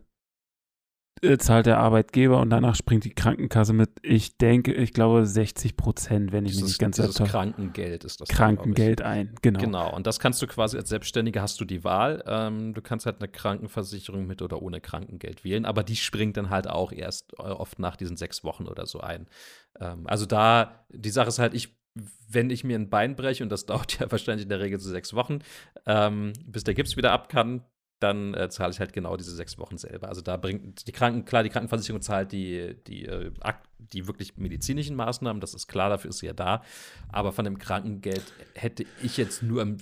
zahlt der Arbeitgeber und danach springt die Krankenkasse mit, ich denke, ich glaube 60 Prozent, wenn ich dieses, mich nicht ganz dieses Krankengeld ist das. Krankengeld dann, ein, genau. Genau, und das kannst du quasi als Selbstständiger hast du die Wahl. Ähm, du kannst halt eine Krankenversicherung mit oder ohne Krankengeld wählen, aber die springt dann halt auch erst äh, oft nach diesen sechs Wochen oder so ein. Ähm, also da, die Sache ist halt, ich wenn ich mir ein Bein breche, und das [LAUGHS] dauert ja wahrscheinlich in der Regel so sechs Wochen, ähm, bis der Gips wieder ab kann, dann äh, zahle ich halt genau diese sechs Wochen selber. Also da bringt die Kranken, klar, die Krankenversicherung zahlt die, die, äh, die wirklich medizinischen Maßnahmen, das ist klar, dafür ist sie ja da. Aber von dem Krankengeld hätte ich jetzt nur im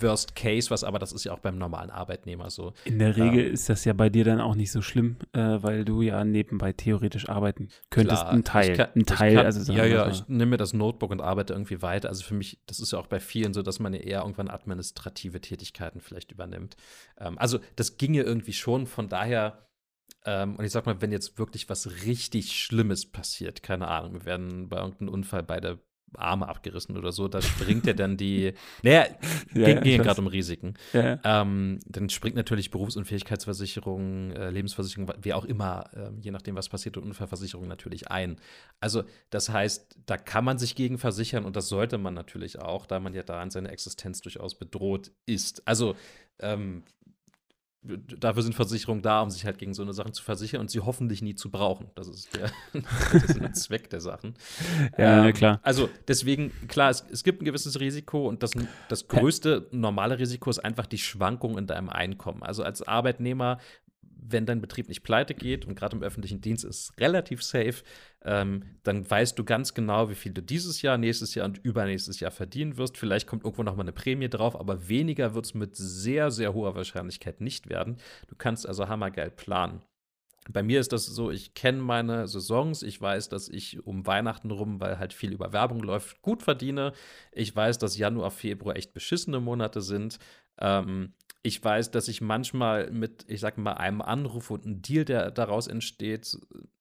Worst Case was, aber das ist ja auch beim normalen Arbeitnehmer so. In der Regel ähm, ist das ja bei dir dann auch nicht so schlimm, äh, weil du ja nebenbei theoretisch arbeiten könntest. Klar, ein Teil. Kann, ein Teil, kann, also Ja, ja, ich nehme mir das Notebook und arbeite irgendwie weiter. Also für mich, das ist ja auch bei vielen so, dass man ja eher irgendwann administrative Tätigkeiten vielleicht übernimmt. Ähm, also das ginge irgendwie schon, von daher ähm, und ich sag mal, wenn jetzt wirklich was richtig Schlimmes passiert, keine Ahnung, wir werden bei irgendeinem Unfall beide Arme abgerissen oder so, da springt ja dann die, [LAUGHS] naja, ja, ging, ging gerade um Risiken. Ja. Ähm, dann springt natürlich Berufsunfähigkeitsversicherung, äh, Lebensversicherung, wie auch immer, äh, je nachdem, was passiert, und Unfallversicherung natürlich ein. Also, das heißt, da kann man sich gegen versichern und das sollte man natürlich auch, da man ja da in seiner Existenz durchaus bedroht ist. Also, ähm, dafür sind Versicherungen da, um sich halt gegen so eine Sachen zu versichern und sie hoffentlich nie zu brauchen. Das ist der, [LAUGHS] das ist der Zweck der Sachen. Ja, ähm, klar. Also deswegen, klar, es, es, gibt ein gewisses Risiko und das, das größte normale Risiko ist einfach die Schwankung in deinem Einkommen. Also als Arbeitnehmer wenn dein Betrieb nicht pleite geht und gerade im öffentlichen Dienst ist relativ safe, ähm, dann weißt du ganz genau, wie viel du dieses Jahr, nächstes Jahr und übernächstes Jahr verdienen wirst. Vielleicht kommt irgendwo noch mal eine Prämie drauf, aber weniger wird es mit sehr, sehr hoher Wahrscheinlichkeit nicht werden. Du kannst also hammergeil planen. Bei mir ist das so, ich kenne meine Saisons, ich weiß, dass ich um Weihnachten rum, weil halt viel über Werbung läuft, gut verdiene. Ich weiß, dass Januar, Februar echt beschissene Monate sind. Ähm, ich weiß, dass ich manchmal mit, ich sag mal, einem Anruf und einem Deal, der daraus entsteht,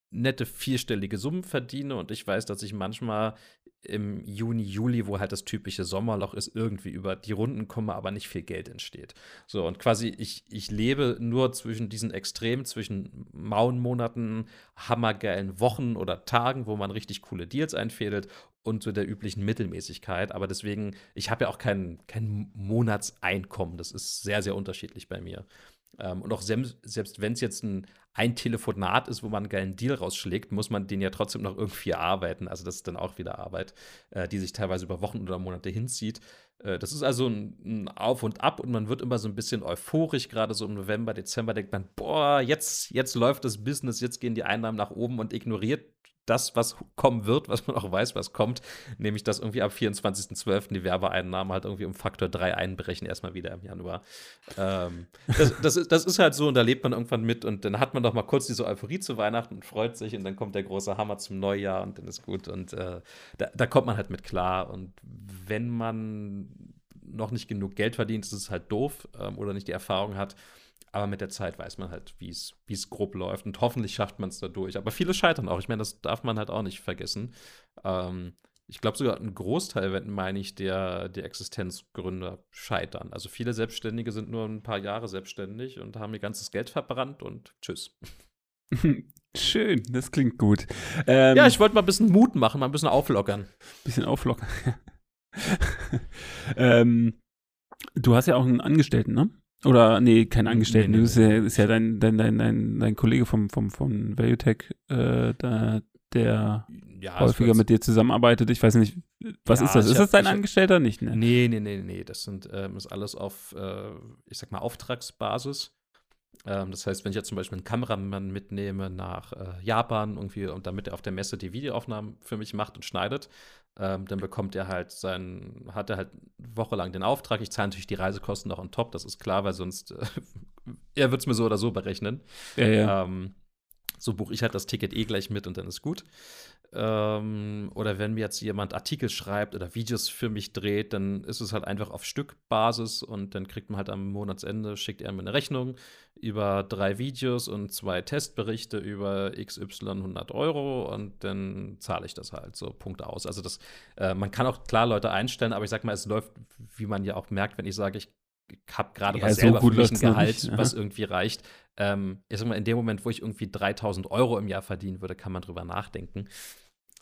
nette vierstellige Summen verdiene. Und ich weiß, dass ich manchmal im Juni, Juli, wo halt das typische Sommerloch ist, irgendwie über die Runden komme, aber nicht viel Geld entsteht. So, und quasi ich, ich lebe nur zwischen diesen Extremen, zwischen Mauenmonaten, hammergeilen Wochen oder Tagen, wo man richtig coole Deals einfädelt und so der üblichen Mittelmäßigkeit. Aber deswegen, ich habe ja auch kein, kein Monatseinkommen. Das ist sehr, sehr unterschiedlich bei mir. Ähm, und auch selbst, selbst wenn es jetzt ein, ein Telefonat ist, wo man einen geilen Deal rausschlägt, muss man den ja trotzdem noch irgendwie arbeiten. Also das ist dann auch wieder Arbeit, äh, die sich teilweise über Wochen oder Monate hinzieht. Äh, das ist also ein, ein, Auf und Ab und man wird immer so ein bisschen euphorisch, gerade so im November, Dezember denkt man, boah, jetzt, jetzt läuft das Business, jetzt gehen die Einnahmen nach oben und ignoriert das, was kommen wird, was man auch weiß, was kommt, nämlich dass irgendwie ab 24.12. die Werbeeinnahmen halt irgendwie um Faktor 3 einbrechen, erstmal wieder im Januar. Ähm, das, das, ist, das ist halt so und da lebt man irgendwann mit und dann hat man doch mal kurz diese Euphorie zu Weihnachten und freut sich und dann kommt der große Hammer zum Neujahr und dann ist gut und äh, da, da kommt man halt mit klar und wenn man noch nicht genug Geld verdient, ist es halt doof ähm, oder nicht die Erfahrung hat, aber mit der Zeit weiß man halt, wie es grob läuft. Und hoffentlich schafft man es dadurch. Aber viele scheitern auch. Ich meine, das darf man halt auch nicht vergessen. Ähm, ich glaube sogar ein Großteil, wenn meine ich, der, der Existenzgründer scheitern. Also viele Selbstständige sind nur ein paar Jahre selbstständig und haben ihr ganzes Geld verbrannt und tschüss. [LAUGHS] Schön, das klingt gut. Ähm, ja, ich wollte mal ein bisschen Mut machen, mal ein bisschen auflockern. Ein Bisschen auflockern. [LAUGHS] ähm, du hast ja auch einen Angestellten, ne? Oder nee, kein Angestellten. Nee, nee, nee. Das ist ja, dein, dein, dein, dein, dein Kollege vom, vom, von Valuetech, äh, da, der ja, häufiger mit dir zusammenarbeitet. Ich weiß nicht, was ja, ist das? Ist das dein Angestellter? Nicht, ne? Nee, nee, nee, nee. Das sind, ähm, ist alles auf, äh, ich sag mal, Auftragsbasis. Ähm, das heißt, wenn ich jetzt zum Beispiel einen Kameramann mitnehme nach äh, Japan irgendwie und damit er auf der Messe die Videoaufnahmen für mich macht und schneidet, ähm, dann bekommt er halt sein, hat er halt wochenlang den Auftrag. Ich zahle natürlich die Reisekosten noch on top, das ist klar, weil sonst äh, [LAUGHS] er wird es mir so oder so berechnen. Ja, ja. Ähm, so buche ich halt das Ticket eh gleich mit und dann ist gut. Ähm, oder wenn mir jetzt jemand Artikel schreibt oder Videos für mich dreht, dann ist es halt einfach auf Stückbasis und dann kriegt man halt am Monatsende, schickt er mir eine Rechnung über drei Videos und zwei Testberichte über XY 100 Euro und dann zahle ich das halt so, Punkt aus. Also das, äh, man kann auch klar Leute einstellen, aber ich sag mal, es läuft, wie man ja auch merkt, wenn ich sage, ich habe gerade ja, was selber so für mich ein Gehalt, nicht, ja. was irgendwie reicht. Ähm, ich sag mal, in dem Moment, wo ich irgendwie 3000 Euro im Jahr verdienen würde, kann man drüber nachdenken.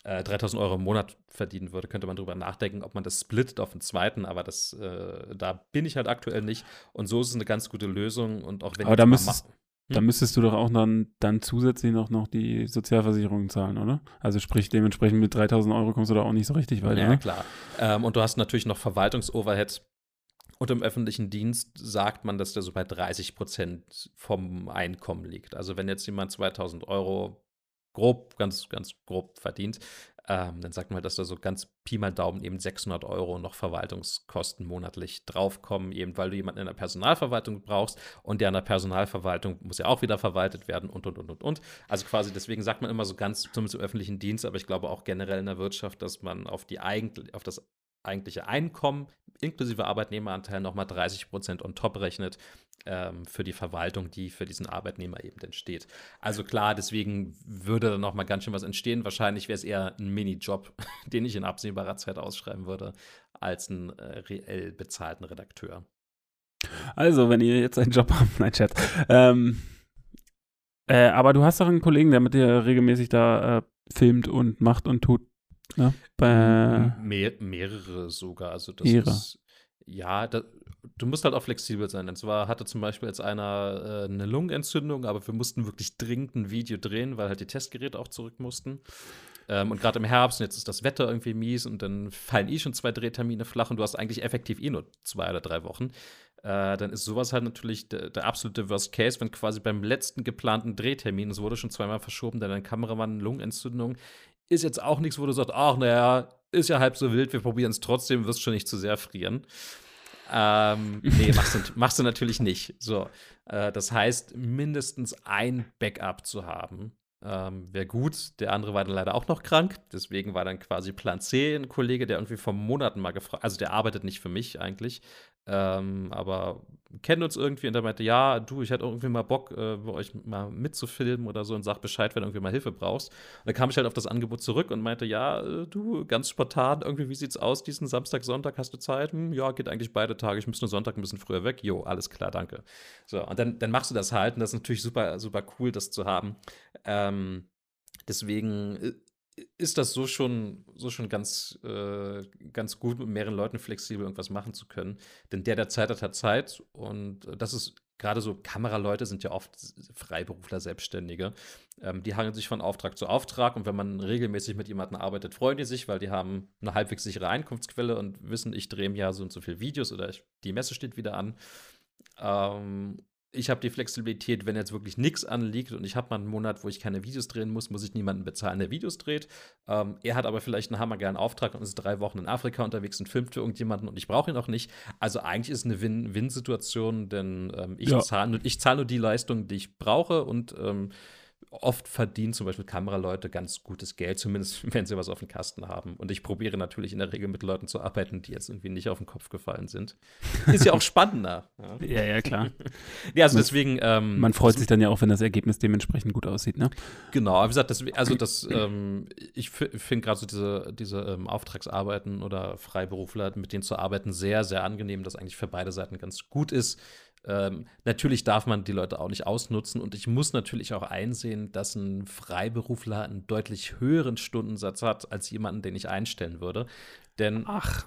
Äh, 3000 Euro im Monat verdienen würde, könnte man drüber nachdenken, ob man das splittet auf den zweiten, aber das, äh, da bin ich halt aktuell nicht. Und so ist es eine ganz gute Lösung. Und auch wenn aber da müsstest, hm? da müsstest du doch auch dann, dann zusätzlich noch, noch die Sozialversicherung zahlen, oder? Also sprich, dementsprechend mit 3000 Euro kommst du da auch nicht so richtig weiter. Ja, ne? klar. Ähm, und du hast natürlich noch Verwaltungsoverheads Und im öffentlichen Dienst sagt man, dass der so bei 30 Prozent vom Einkommen liegt. Also wenn jetzt jemand 2000 Euro grob, ganz, ganz grob verdient, ähm, dann sagt man, dass da so ganz Pi mal Daumen eben 600 Euro noch Verwaltungskosten monatlich draufkommen, eben weil du jemanden in der Personalverwaltung brauchst und der in der Personalverwaltung muss ja auch wieder verwaltet werden und, und, und, und, und. Also quasi deswegen sagt man immer so ganz, zumindest im öffentlichen Dienst, aber ich glaube auch generell in der Wirtschaft, dass man auf, die eigentlich, auf das eigentliche Einkommen inklusive Arbeitnehmeranteil nochmal 30 Prozent on top rechnet ähm, für die Verwaltung, die für diesen Arbeitnehmer eben entsteht. Also klar, deswegen würde da nochmal ganz schön was entstehen. Wahrscheinlich wäre es eher ein Minijob, [LAUGHS] den ich in absehbarer Zeit ausschreiben würde, als einen äh, reell bezahlten Redakteur. Also, wenn ihr jetzt einen Job habt, [LAUGHS] nein, Chat. Ähm, äh, aber du hast doch einen Kollegen, der mit dir regelmäßig da äh, filmt und macht und tut. Ne? Bei Mehr, mehrere sogar. Also das mehrere. ist ja, da, du musst halt auch flexibel sein. Und zwar hatte zum Beispiel jetzt einer äh, eine Lungenentzündung, aber wir mussten wirklich dringend ein Video drehen, weil halt die Testgeräte auch zurück mussten. Ähm, und gerade im Herbst, und jetzt ist das Wetter irgendwie mies und dann fallen eh schon zwei Drehtermine flach und du hast eigentlich effektiv eh nur zwei oder drei Wochen. Äh, dann ist sowas halt natürlich der, der, absolute Worst Case, wenn quasi beim letzten geplanten Drehtermin, es wurde schon zweimal verschoben, dann ein Kameramann Lungenentzündung, ist jetzt auch nichts, wo du sagst, ach, naja, ist ja halb so wild, wir probieren es trotzdem, wirst schon nicht zu sehr frieren. Ähm, [LAUGHS] nee, machst du, machst du natürlich nicht. So, äh, das heißt, mindestens ein Backup zu haben, ähm, wäre gut. Der andere war dann leider auch noch krank. Deswegen war dann quasi Plan C ein Kollege, der irgendwie vor Monaten mal gefragt, also der arbeitet nicht für mich eigentlich, ähm, aber kennen uns irgendwie und der meinte, ja, du, ich hätte irgendwie mal Bock, äh, bei euch mal mitzufilmen oder so und sag Bescheid, wenn du irgendwie mal Hilfe brauchst. Und dann kam ich halt auf das Angebot zurück und meinte, ja, äh, du, ganz spontan, irgendwie, wie sieht's aus diesen Samstag, Sonntag, hast du Zeit? Hm, ja, geht eigentlich beide Tage, ich muss nur Sonntag ein bisschen früher weg. Jo, alles klar, danke. So, und dann, dann machst du das halt und das ist natürlich super, super cool, das zu haben. Ähm, deswegen äh, ist das so schon, so schon ganz, äh, ganz gut, mit mehreren Leuten flexibel irgendwas machen zu können. Denn der, der Zeit hat, hat Zeit. Und das ist gerade so, Kameraleute sind ja oft Freiberufler, Selbstständige. Ähm, die hangeln sich von Auftrag zu Auftrag. Und wenn man regelmäßig mit jemandem arbeitet, freuen die sich, weil die haben eine halbwegs sichere Einkunftsquelle und wissen, ich drehe im Jahr so und so viele Videos oder ich, die Messe steht wieder an. Ähm, ich habe die Flexibilität, wenn jetzt wirklich nichts anliegt und ich habe mal einen Monat, wo ich keine Videos drehen muss, muss ich niemanden bezahlen, der Videos dreht. Ähm, er hat aber vielleicht einen hammergeilen Auftrag und ist drei Wochen in Afrika unterwegs und filmt für irgendjemanden und ich brauche ihn auch nicht. Also eigentlich ist es eine Win-Win-Situation, denn ähm, ich ja. zahle nur, zahl nur die Leistung, die ich brauche und ähm, oft verdienen zum Beispiel Kameraleute ganz gutes Geld, zumindest [LAUGHS] wenn sie was auf dem Kasten haben. Und ich probiere natürlich in der Regel mit Leuten zu arbeiten, die jetzt irgendwie nicht auf den Kopf gefallen sind. Ist ja auch [LAUGHS] spannender. Ja, ja, ja klar. [LAUGHS] ja, also man, deswegen. Ähm, man freut sich dann ja auch, wenn das Ergebnis dementsprechend gut aussieht, ne? Genau, wie gesagt, das, also das, ähm, ich finde gerade so diese, diese ähm, Auftragsarbeiten oder Freiberufler, mit denen zu arbeiten, sehr, sehr angenehm, das eigentlich für beide Seiten ganz gut ist. Ähm, natürlich darf man die Leute auch nicht ausnutzen und ich muss natürlich auch einsehen, dass ein Freiberufler einen deutlich höheren Stundensatz hat als jemanden, den ich einstellen würde. Denn, ach,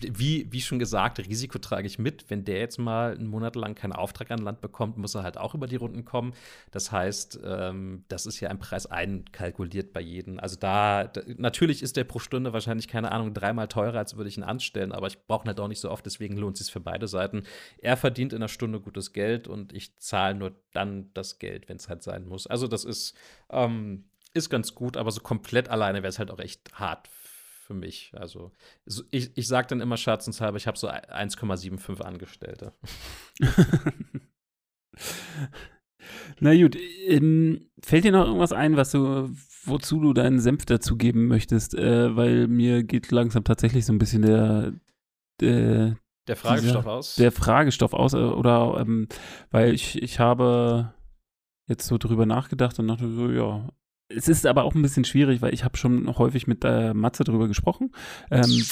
wie, wie schon gesagt, Risiko trage ich mit. Wenn der jetzt mal einen Monat lang keinen Auftrag an Land bekommt, muss er halt auch über die Runden kommen. Das heißt, ähm, das ist ja ein Preis einkalkuliert bei jedem. Also da, da, natürlich ist der pro Stunde wahrscheinlich, keine Ahnung, dreimal teurer, als würde ich ihn anstellen, aber ich brauche ihn halt auch nicht so oft, deswegen lohnt es sich für beide Seiten. Er verdient in einer Stunde gutes Geld und ich zahle nur dann das Geld, wenn es halt sein muss. Also das ist, ähm, ist ganz gut, aber so komplett alleine wäre es halt auch echt hart für mich. Also ich, ich sage dann immer scherzenshalber, ich habe so 1,75 Angestellte. [LAUGHS] Na gut, ähm, fällt dir noch irgendwas ein, was du, wozu du deinen Senf dazugeben möchtest? Äh, weil mir geht langsam tatsächlich so ein bisschen der, der, der Fragestoff dieser, aus. Der Fragestoff aus, äh, oder ähm, weil ich, ich habe jetzt so drüber nachgedacht und dachte so, ja, es ist aber auch ein bisschen schwierig, weil ich habe schon häufig mit äh, Matze drüber gesprochen, ähm,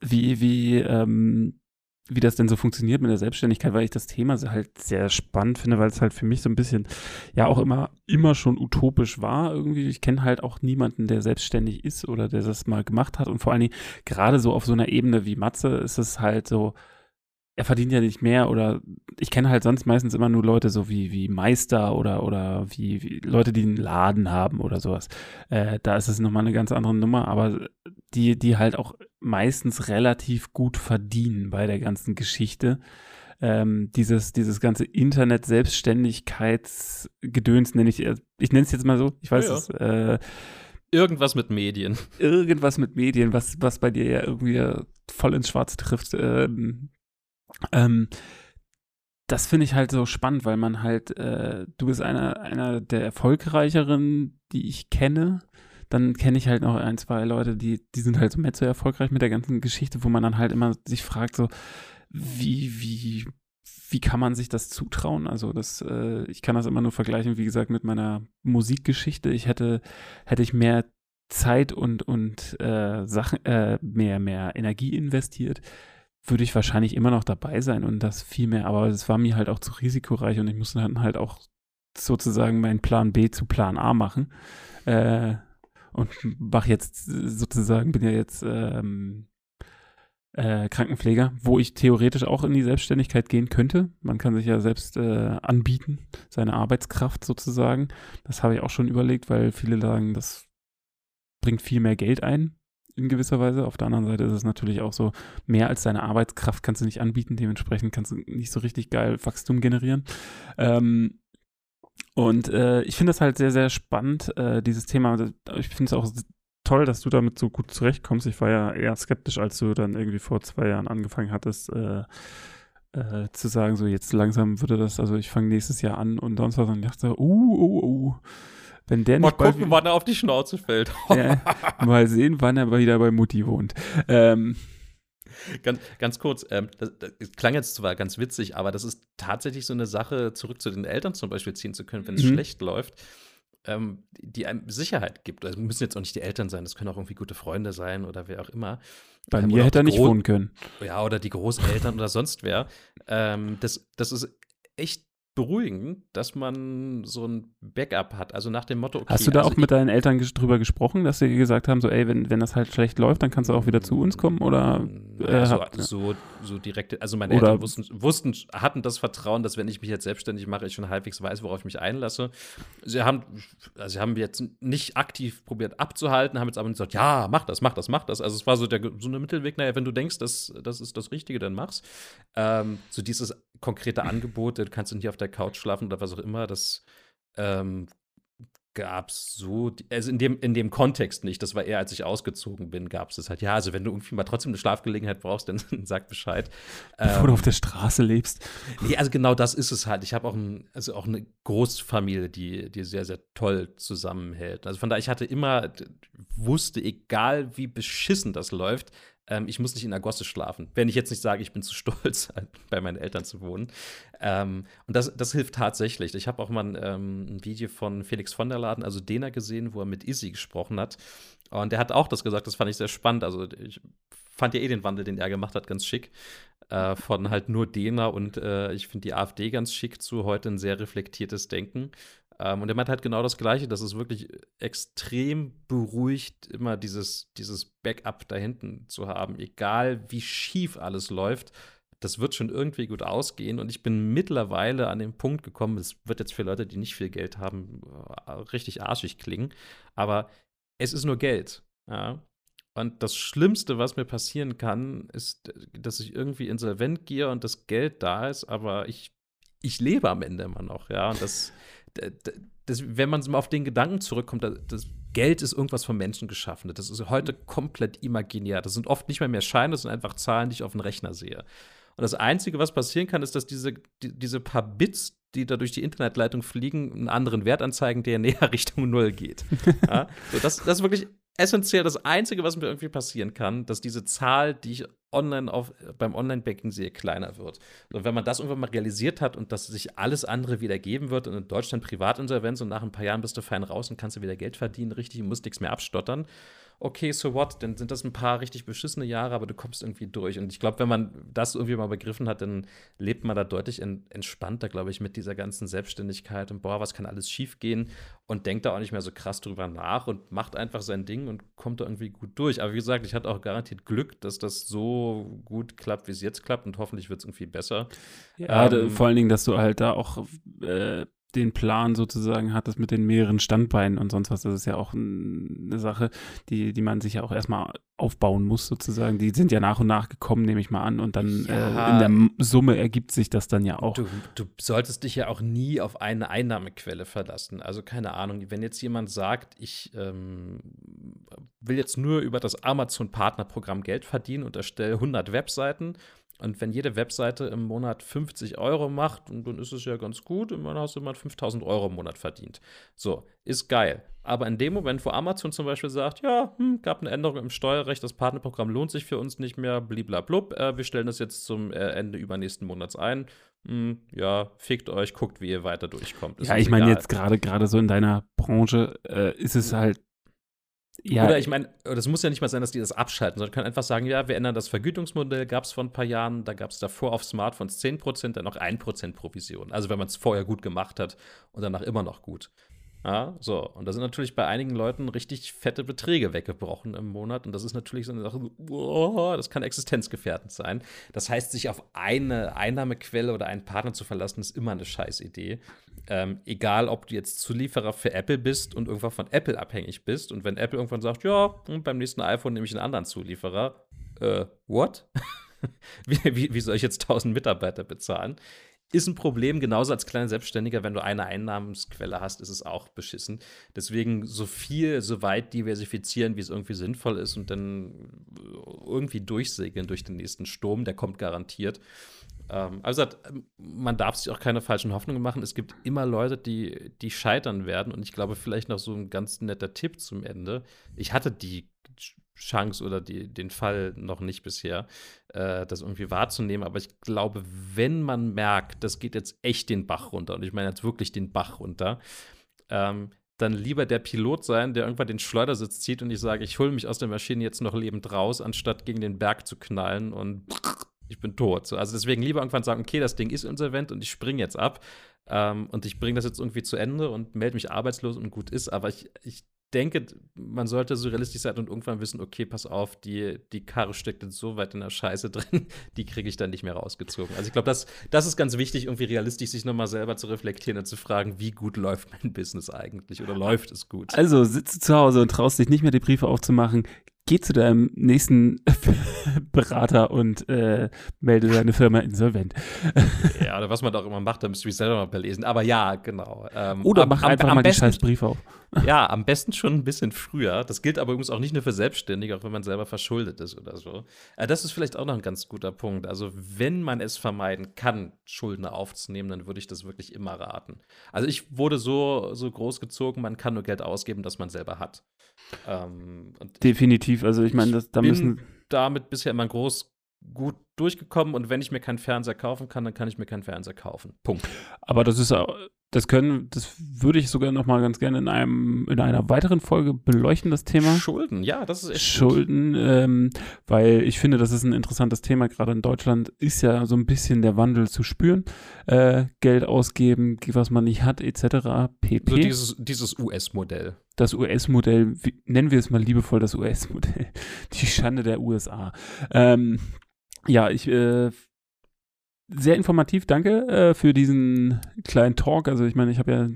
wie, wie, ähm, wie das denn so funktioniert mit der Selbstständigkeit, weil ich das Thema halt sehr spannend finde, weil es halt für mich so ein bisschen ja auch immer, immer schon utopisch war irgendwie. Ich kenne halt auch niemanden, der selbstständig ist oder der das mal gemacht hat und vor allen Dingen gerade so auf so einer Ebene wie Matze ist es halt so, er verdient ja nicht mehr oder ich kenne halt sonst meistens immer nur Leute so wie, wie Meister oder, oder wie, wie Leute, die einen Laden haben oder sowas. Äh, da ist es nochmal eine ganz andere Nummer, aber die, die halt auch meistens relativ gut verdienen bei der ganzen Geschichte. Ähm, dieses, dieses ganze Internet-Selbstständigkeitsgedöns nenne ich, ich nenne es jetzt mal so, ich weiß ja, es, äh, Irgendwas mit Medien. Irgendwas mit Medien, was, was bei dir ja irgendwie voll ins Schwarze trifft. Ähm, ähm, das finde ich halt so spannend, weil man halt, äh, du bist einer, einer der erfolgreicheren, die ich kenne. Dann kenne ich halt noch ein, zwei Leute, die, die sind halt so mehr so erfolgreich mit der ganzen Geschichte, wo man dann halt immer sich fragt, so, wie, wie, wie kann man sich das zutrauen? Also das, äh, ich kann das immer nur vergleichen, wie gesagt, mit meiner Musikgeschichte. Ich hätte, hätte ich mehr Zeit und, und äh, Sachen, äh, mehr, mehr Energie investiert, würde ich wahrscheinlich immer noch dabei sein und das viel mehr, aber es war mir halt auch zu risikoreich und ich musste dann halt auch sozusagen meinen Plan B zu Plan A machen. Äh, und mache jetzt sozusagen, bin ja jetzt ähm, äh, Krankenpfleger, wo ich theoretisch auch in die Selbstständigkeit gehen könnte. Man kann sich ja selbst äh, anbieten, seine Arbeitskraft sozusagen. Das habe ich auch schon überlegt, weil viele sagen, das bringt viel mehr Geld ein in gewisser Weise. Auf der anderen Seite ist es natürlich auch so, mehr als deine Arbeitskraft kannst du nicht anbieten, dementsprechend kannst du nicht so richtig geil Wachstum generieren. Ähm, und äh, ich finde das halt sehr, sehr spannend, äh, dieses Thema. Ich finde es auch toll, dass du damit so gut zurechtkommst. Ich war ja eher skeptisch, als du dann irgendwie vor zwei Jahren angefangen hattest, äh, äh, zu sagen, so jetzt langsam würde das, also ich fange nächstes Jahr an und sonst was und ich dachte, uh, uh, uh wenn der nicht Mal gucken, wann er auf die Schnauze fällt. ja, mal sehen, wann er wieder bei Mutti wohnt. Ähm, ganz, ganz kurz, ähm, das, das, klang jetzt zwar ganz witzig, aber das ist tatsächlich so eine Sache, zurück zu den Eltern zum Beispiel ziehen zu können, wenn es mhm. schlecht läuft, ähm, die einem Sicherheit gibt. Also müssen jetzt auch nicht die Eltern sein, das können auch irgendwie gute Freunde sein oder wer auch immer. Bei ähm, mir hätte er nicht wohnen können. Ja, oder die Großeltern oder sonst wer. Ähm, das, das ist echt beruhigend, dass man so ein Backup hat. Also nach dem Motto, okay, Hast du da also auch mit deinen Eltern drüber gesprochen, dass sie gesagt haben, so, ey, wenn, wenn das halt schlecht läuft, dann kannst du auch wieder zu uns kommen? Oder mm, äh, ja, so, hat, so, so direkt, also meine Eltern wussten, wussten, hatten das Vertrauen, dass wenn ich mich jetzt selbstständig mache, ich schon halbwegs weiß, worauf ich mich einlasse. Sie haben, also sie haben jetzt nicht aktiv probiert abzuhalten, haben jetzt aber gesagt, ja, mach das, mach das, mach das. Also es war so der so eine Mittelweg, naja, wenn du denkst, das, das ist das Richtige, dann mach's. Ähm, so dieses konkrete Angebot, du kannst du nicht auf der Couch schlafen oder was auch immer, das ähm, gab es so, also in dem, in dem Kontext nicht. Das war eher, als ich ausgezogen bin, gab es das halt. Ja, also wenn du irgendwie mal trotzdem eine Schlafgelegenheit brauchst, dann sag Bescheid. Bevor ähm, du auf der Straße lebst. Nee, also genau das ist es halt. Ich habe auch, ein, also auch eine Großfamilie, die, die sehr, sehr toll zusammenhält. Also von daher, ich hatte immer, wusste, egal wie beschissen das läuft, ähm, ich muss nicht in der schlafen. Wenn ich jetzt nicht sage, ich bin zu stolz, [LAUGHS] halt bei meinen Eltern zu wohnen. Ähm, und das, das hilft tatsächlich. Ich habe auch mal ein, ähm, ein, Video von Felix von der Laden, also Dena, gesehen, wo er mit Izzy gesprochen hat. Und der hat auch das gesagt, das fand ich sehr spannend. Also ich fand ja eh den Wandel, den er gemacht hat, ganz schick. Äh, von halt nur Dena und äh, ich finde die AfD ganz schick zu heute ein sehr reflektiertes Denken. Ähm, und er meint halt genau das Gleiche, dass es wirklich extrem beruhigt, immer dieses, dieses Backup da hinten zu haben, egal wie schief alles läuft. Das wird schon irgendwie gut ausgehen. Und ich bin mittlerweile an den Punkt gekommen, es wird jetzt für Leute, die nicht viel Geld haben, äh, richtig arschig klingen. Aber es ist nur Geld. Ja. Und das Schlimmste, was mir passieren kann, ist, dass ich irgendwie insolvent gehe und das Geld da ist, aber ich, ich lebe am Ende immer noch, ja. Und das, das, wenn man mal auf den Gedanken zurückkommt, das Geld ist irgendwas vom Menschen geschaffen. Das ist heute komplett imaginär. Das sind oft nicht mehr mehr Scheine, das sind einfach Zahlen, die ich auf dem Rechner sehe. Und das Einzige, was passieren kann, ist, dass diese, die, diese paar Bits, die da durch die Internetleitung fliegen, einen anderen Wert anzeigen, der [LAUGHS] näher Richtung Null geht. [LAUGHS] ja? so, das, das ist wirklich essentiell das Einzige, was mir irgendwie passieren kann, dass diese Zahl, die ich online auf, beim Online-Banking sehe, kleiner wird. Und wenn man das irgendwann mal realisiert hat und dass sich alles andere wieder geben wird und in Deutschland Privatinsolvenz und nach ein paar Jahren bist du fein raus und kannst du wieder Geld verdienen, richtig, und musst nichts mehr abstottern. Okay, so what, dann sind das ein paar richtig beschissene Jahre, aber du kommst irgendwie durch. Und ich glaube, wenn man das irgendwie mal begriffen hat, dann lebt man da deutlich entspannter, glaube ich, mit dieser ganzen Selbstständigkeit und boah, was kann alles schiefgehen und denkt da auch nicht mehr so krass drüber nach und macht einfach sein Ding und kommt da irgendwie gut durch. Aber wie gesagt, ich hatte auch garantiert Glück, dass das so gut klappt, wie es jetzt klappt und hoffentlich wird es irgendwie besser. Ja, ähm, vor allen Dingen, dass du halt da auch äh, den Plan sozusagen hat, das mit den mehreren Standbeinen und sonst was. Das ist ja auch eine Sache, die, die man sich ja auch erstmal aufbauen muss, sozusagen. Die sind ja nach und nach gekommen, nehme ich mal an. Und dann ja, äh, in der Summe ergibt sich das dann ja auch. Du, du solltest dich ja auch nie auf eine Einnahmequelle verlassen. Also keine Ahnung, wenn jetzt jemand sagt, ich ähm, will jetzt nur über das Amazon-Partnerprogramm Geld verdienen und erstelle 100 Webseiten und wenn jede Webseite im Monat 50 Euro macht, dann ist es ja ganz gut und dann hast du mal 5000 Euro im Monat verdient. So, ist geil. Aber in dem Moment, wo Amazon zum Beispiel sagt, ja, hm, gab eine Änderung im Steuerrecht, das Partnerprogramm lohnt sich für uns nicht mehr, bliblablub, äh, wir stellen das jetzt zum äh, Ende übernächsten Monats ein. Hm, ja, fickt euch, guckt, wie ihr weiter durchkommt. Ist ja, ich meine jetzt gerade gerade so in deiner Branche äh, ist es halt ja. Oder ich meine, das muss ja nicht mal sein, dass die das abschalten, sondern können einfach sagen, ja, wir ändern das Vergütungsmodell, gab es vor ein paar Jahren, da gab es davor auf Smartphones 10%, dann noch 1% Provision. Also wenn man es vorher gut gemacht hat und danach immer noch gut. Ja, so. Und da sind natürlich bei einigen Leuten richtig fette Beträge weggebrochen im Monat. Und das ist natürlich so eine Sache, oh, das kann existenzgefährdend sein. Das heißt, sich auf eine Einnahmequelle oder einen Partner zu verlassen, ist immer eine Scheißidee. Ähm, egal, ob du jetzt Zulieferer für Apple bist und irgendwann von Apple abhängig bist. Und wenn Apple irgendwann sagt, ja, beim nächsten iPhone nehme ich einen anderen Zulieferer, äh, what? [LAUGHS] wie, wie, wie soll ich jetzt 1000 Mitarbeiter bezahlen? Ist ein Problem, genauso als kleiner Selbstständiger, wenn du eine Einnahmensquelle hast, ist es auch beschissen. Deswegen so viel, so weit diversifizieren, wie es irgendwie sinnvoll ist und dann irgendwie durchsegeln durch den nächsten Sturm, der kommt garantiert. Ähm, also man darf sich auch keine falschen Hoffnungen machen. Es gibt immer Leute, die, die scheitern werden und ich glaube, vielleicht noch so ein ganz netter Tipp zum Ende. Ich hatte die Chance oder die, den Fall noch nicht bisher, äh, das irgendwie wahrzunehmen. Aber ich glaube, wenn man merkt, das geht jetzt echt den Bach runter, und ich meine jetzt wirklich den Bach runter, ähm, dann lieber der Pilot sein, der irgendwann den Schleudersitz zieht und ich sage, ich hole mich aus der Maschine jetzt noch lebend raus, anstatt gegen den Berg zu knallen und [LAUGHS] ich bin tot. also deswegen lieber irgendwann sagen, okay, das Ding ist insolvent und ich springe jetzt ab. Ähm, und ich bringe das jetzt irgendwie zu Ende und melde mich arbeitslos und gut ist. Aber ich, ich denke, man sollte so realistisch sein und irgendwann wissen, okay, pass auf, die, die Karre steckt jetzt so weit in der Scheiße [LAUGHS] drin, die kriege ich dann nicht mehr rausgezogen. Also ich glaube, das, das ist ganz wichtig, irgendwie realistisch sich nochmal selber zu reflektieren und zu fragen, wie gut läuft mein Business eigentlich oder läuft es gut? Also sitzt du zu Hause und traust dich nicht mehr, die Briefe aufzumachen, geh zu deinem nächsten [LAUGHS] Berater und äh, melde deine Firma insolvent. ja, oder was man auch immer macht, da müsst ihr mich selber mal belesen. Aber ja, genau. Ähm, oder mach am, einfach am, mal besten, die scheiß Brief auf. Ja, am besten schon ein bisschen früher. Das gilt aber übrigens auch nicht nur für Selbstständige, auch wenn man selber verschuldet ist oder so. Äh, das ist vielleicht auch noch ein ganz guter Punkt. Also, wenn man es vermeiden kann, Schulden aufzunehmen, dann würde ich das wirklich immer raten. Also, ich wurde so, so großgezogen, man kann nur Geld ausgeben, das man selber hat. Ähm, Definitiv. Also, ich meine, da müssen damit bisher immer groß gut durchgekommen und wenn ich mir keinen Fernseher kaufen kann, dann kann ich mir keinen Fernseher kaufen. Punkt. Aber das ist auch, das können, das würde ich sogar noch mal ganz gerne in einem, in einer weiteren Folge beleuchten, das Thema. Schulden, ja, das ist echt Schulden, ähm, weil ich finde, das ist ein interessantes Thema. Gerade in Deutschland ist ja so ein bisschen der Wandel zu spüren. Äh, Geld ausgeben, was man nicht hat, etc. pp. So dieses, dieses US-Modell. Das US-Modell, nennen wir es mal liebevoll das US-Modell. [LAUGHS] Die Schande der USA. Ähm, ja, ich äh, sehr informativ, danke äh, für diesen kleinen Talk. Also ich meine, ich habe ja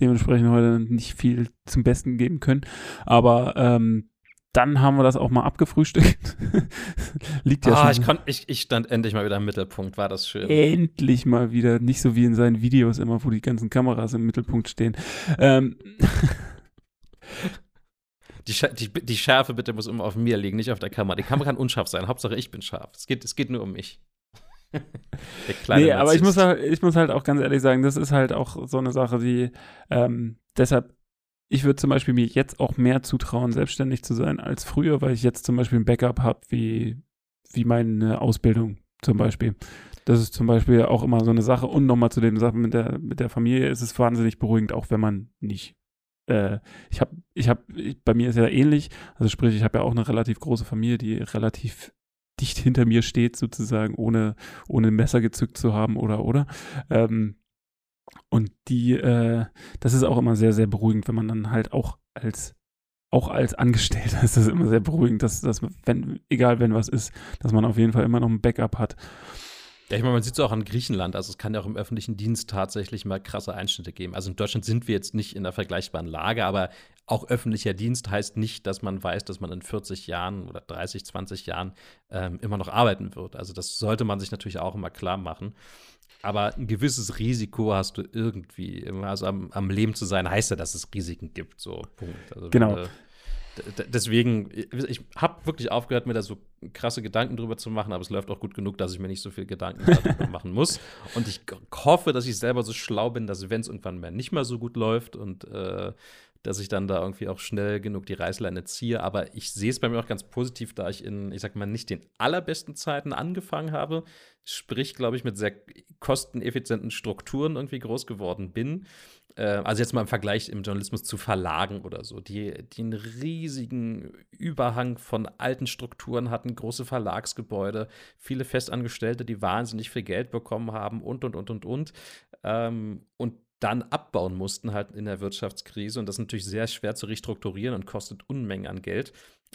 dementsprechend heute nicht viel zum Besten geben können, aber ähm, dann haben wir das auch mal abgefrühstückt. [LAUGHS] Liegt ja ah, schon. Ich, kon, ich, ich stand endlich mal wieder im Mittelpunkt, war das schön. Endlich mal wieder, nicht so wie in seinen Videos immer, wo die ganzen Kameras im Mittelpunkt stehen. Ähm. [LAUGHS] Die, die, die, Schärfe bitte muss immer auf mir liegen, nicht auf der Kamera. Die Kamera kann unscharf sein. Hauptsache ich bin scharf. Es geht, es geht nur um mich. [LAUGHS] nee, aber ich muss, halt, ich muss halt auch ganz ehrlich sagen, das ist halt auch so eine Sache, die ähm, deshalb, ich würde zum Beispiel mir jetzt auch mehr zutrauen, selbstständig zu sein als früher, weil ich jetzt zum Beispiel ein Backup habe, wie, wie meine Ausbildung zum Beispiel. Das ist zum Beispiel auch immer so eine Sache. Und nochmal zu den Sachen mit der, mit der Familie ist es wahnsinnig beruhigend, auch wenn man nicht äh, ich habe, ich habe, bei mir ist ja ähnlich, also sprich, ich habe ja auch eine relativ große Familie, die relativ dicht hinter mir steht, sozusagen, ohne, ohne ein Messer gezückt zu haben oder, oder. Ähm, und die, äh, das ist auch immer sehr, sehr beruhigend, wenn man dann halt auch als auch als Angestellter [LAUGHS] ist das immer sehr beruhigend, dass, dass wenn, egal wenn was ist, dass man auf jeden Fall immer noch ein Backup hat. Ja, ich meine, man sieht es auch an Griechenland. Also es kann ja auch im öffentlichen Dienst tatsächlich mal krasse Einschnitte geben. Also in Deutschland sind wir jetzt nicht in einer vergleichbaren Lage, aber auch öffentlicher Dienst heißt nicht, dass man weiß, dass man in 40 Jahren oder 30, 20 Jahren ähm, immer noch arbeiten wird. Also das sollte man sich natürlich auch immer klar machen. Aber ein gewisses Risiko hast du irgendwie. Also am, am Leben zu sein, heißt ja, dass es Risiken gibt. So, Punkt. Also, genau. Äh, deswegen, ich habe wirklich aufgehört, mir da so krasse Gedanken drüber zu machen, aber es läuft auch gut genug, dass ich mir nicht so viel Gedanken [LAUGHS] darüber machen muss. Und ich hoffe, dass ich selber so schlau bin, dass wenn es irgendwann mal nicht mehr so gut läuft und äh, dass ich dann da irgendwie auch schnell genug die Reißleine ziehe. Aber ich sehe es bei mir auch ganz positiv, da ich in, ich sag mal, nicht den allerbesten Zeiten angefangen habe, sprich, glaube ich, mit sehr kosteneffizienten Strukturen irgendwie groß geworden bin also jetzt mal im Vergleich im Journalismus zu Verlagen oder so, die, die einen riesigen Überhang von alten Strukturen hatten, große Verlagsgebäude, viele Festangestellte, die wahnsinnig viel Geld bekommen haben und, und, und, und, und. Ähm, und dann abbauen mussten halt in der Wirtschaftskrise und das ist natürlich sehr schwer zu restrukturieren und kostet Unmengen an Geld.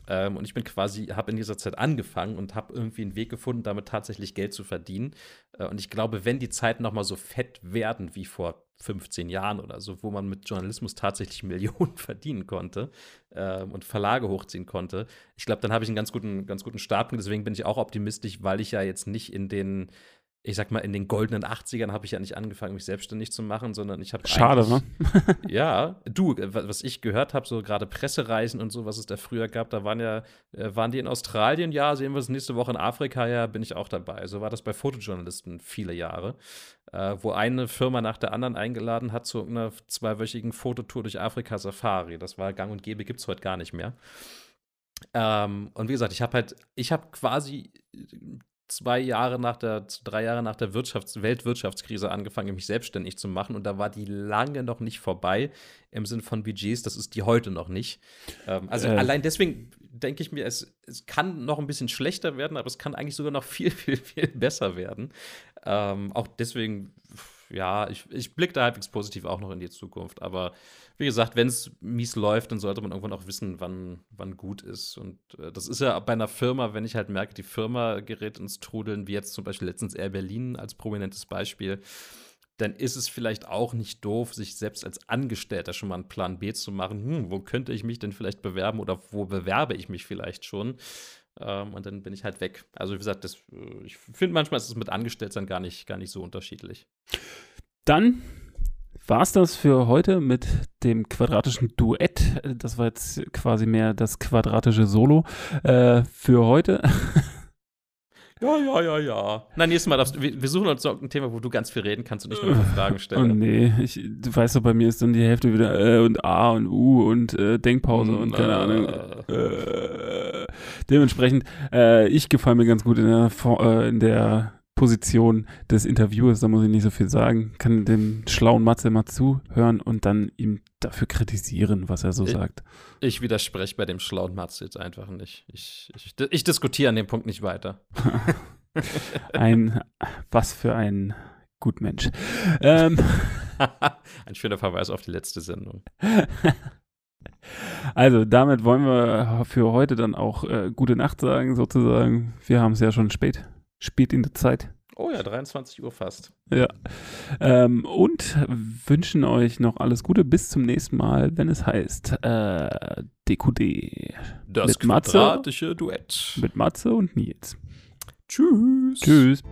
Ähm, und ich bin quasi, habe in dieser Zeit angefangen und habe irgendwie einen Weg gefunden, damit tatsächlich Geld zu verdienen. Äh, und ich glaube, wenn die Zeiten noch mal so fett werden wie vor 15 Jahren oder so, wo man mit Journalismus tatsächlich [LAUGHS] Millionen verdienen konnte äh, und Verlage hochziehen konnte. Ich glaube, dann habe ich einen ganz guten, ganz guten Startpunkt. Deswegen bin ich auch optimistisch, weil ich ja jetzt nicht in den ich sag mal, in den goldenen 80ern habe ich ja nicht angefangen, mich selbstständig zu machen, sondern ich habe. Schade, ne? [LAUGHS] ja, du, was ich gehört habe, so gerade Pressereisen und so, was es da früher gab, da waren ja, äh, waren die in Australien, ja, sehen wir es nächste Woche in Afrika, ja, bin ich auch dabei. So war das bei Fotojournalisten viele Jahre, äh, wo eine Firma nach der anderen eingeladen hat zu einer zweiwöchigen Fototour durch Afrika Safari. Das war gang und gäbe, gibt es heute gar nicht mehr. Ähm, und wie gesagt, ich habe halt, ich habe quasi zwei Jahre nach der, drei Jahre nach der Wirtschafts-, Weltwirtschaftskrise angefangen, mich selbstständig zu machen. Und da war die lange noch nicht vorbei im Sinne von Budgets. Das ist die heute noch nicht. Ähm, also äh. allein deswegen denke ich mir, es, es kann noch ein bisschen schlechter werden, aber es kann eigentlich sogar noch viel, [LAUGHS] viel, viel besser werden. Ähm, auch deswegen ja, ich, ich blicke da halbwegs positiv auch noch in die Zukunft. Aber wie gesagt, wenn es mies läuft, dann sollte man irgendwann auch wissen, wann, wann gut ist. Und äh, das ist ja bei einer Firma, wenn ich halt merke, die Firma gerät ins Trudeln, wie jetzt zum Beispiel letztens Air Berlin als prominentes Beispiel, dann ist es vielleicht auch nicht doof, sich selbst als Angestellter schon mal einen Plan B zu machen. Hm, wo könnte ich mich denn vielleicht bewerben oder wo bewerbe ich mich vielleicht schon? Ähm, und dann bin ich halt weg. Also wie gesagt, das, äh, ich finde manchmal ist es mit Angestellten gar nicht, gar nicht so unterschiedlich. Dann war es das für heute mit dem quadratischen Duett. Das war jetzt quasi mehr das quadratische Solo äh, für heute. [LAUGHS] Ja, ja, ja, ja. Na, nächstes Mal darfst du, wir, suchen uns ein Thema, wo du ganz viel reden kannst und nicht nur Fragen stellen. Oh nee, ich, du weißt doch, bei mir ist dann die Hälfte wieder äh und A und U und äh, Denkpause und keine äh. Ahnung. Äh, dementsprechend, äh, ich gefalle mir ganz gut in der, äh, in der Position des Interviewers, da muss ich nicht so viel sagen, kann dem schlauen Matze mal zuhören und dann ihm dafür kritisieren, was er so ich, sagt. Ich widerspreche bei dem schlauen Matze jetzt einfach nicht. Ich, ich, ich diskutiere an dem Punkt nicht weiter. [LAUGHS] ein, was für ein Gutmensch. Ähm, [LAUGHS] ein schöner Verweis auf die letzte Sendung. [LAUGHS] Also, damit wollen wir für heute dann auch äh, gute Nacht sagen, sozusagen. Wir haben es ja schon spät spät in der Zeit. Oh ja, 23 Uhr fast. Ja. Ähm, und wünschen euch noch alles Gute. Bis zum nächsten Mal, wenn es heißt äh, DQD. Das mit quadratische Matze, Duett. Mit Matze und Nils. Tschüss. Tschüss.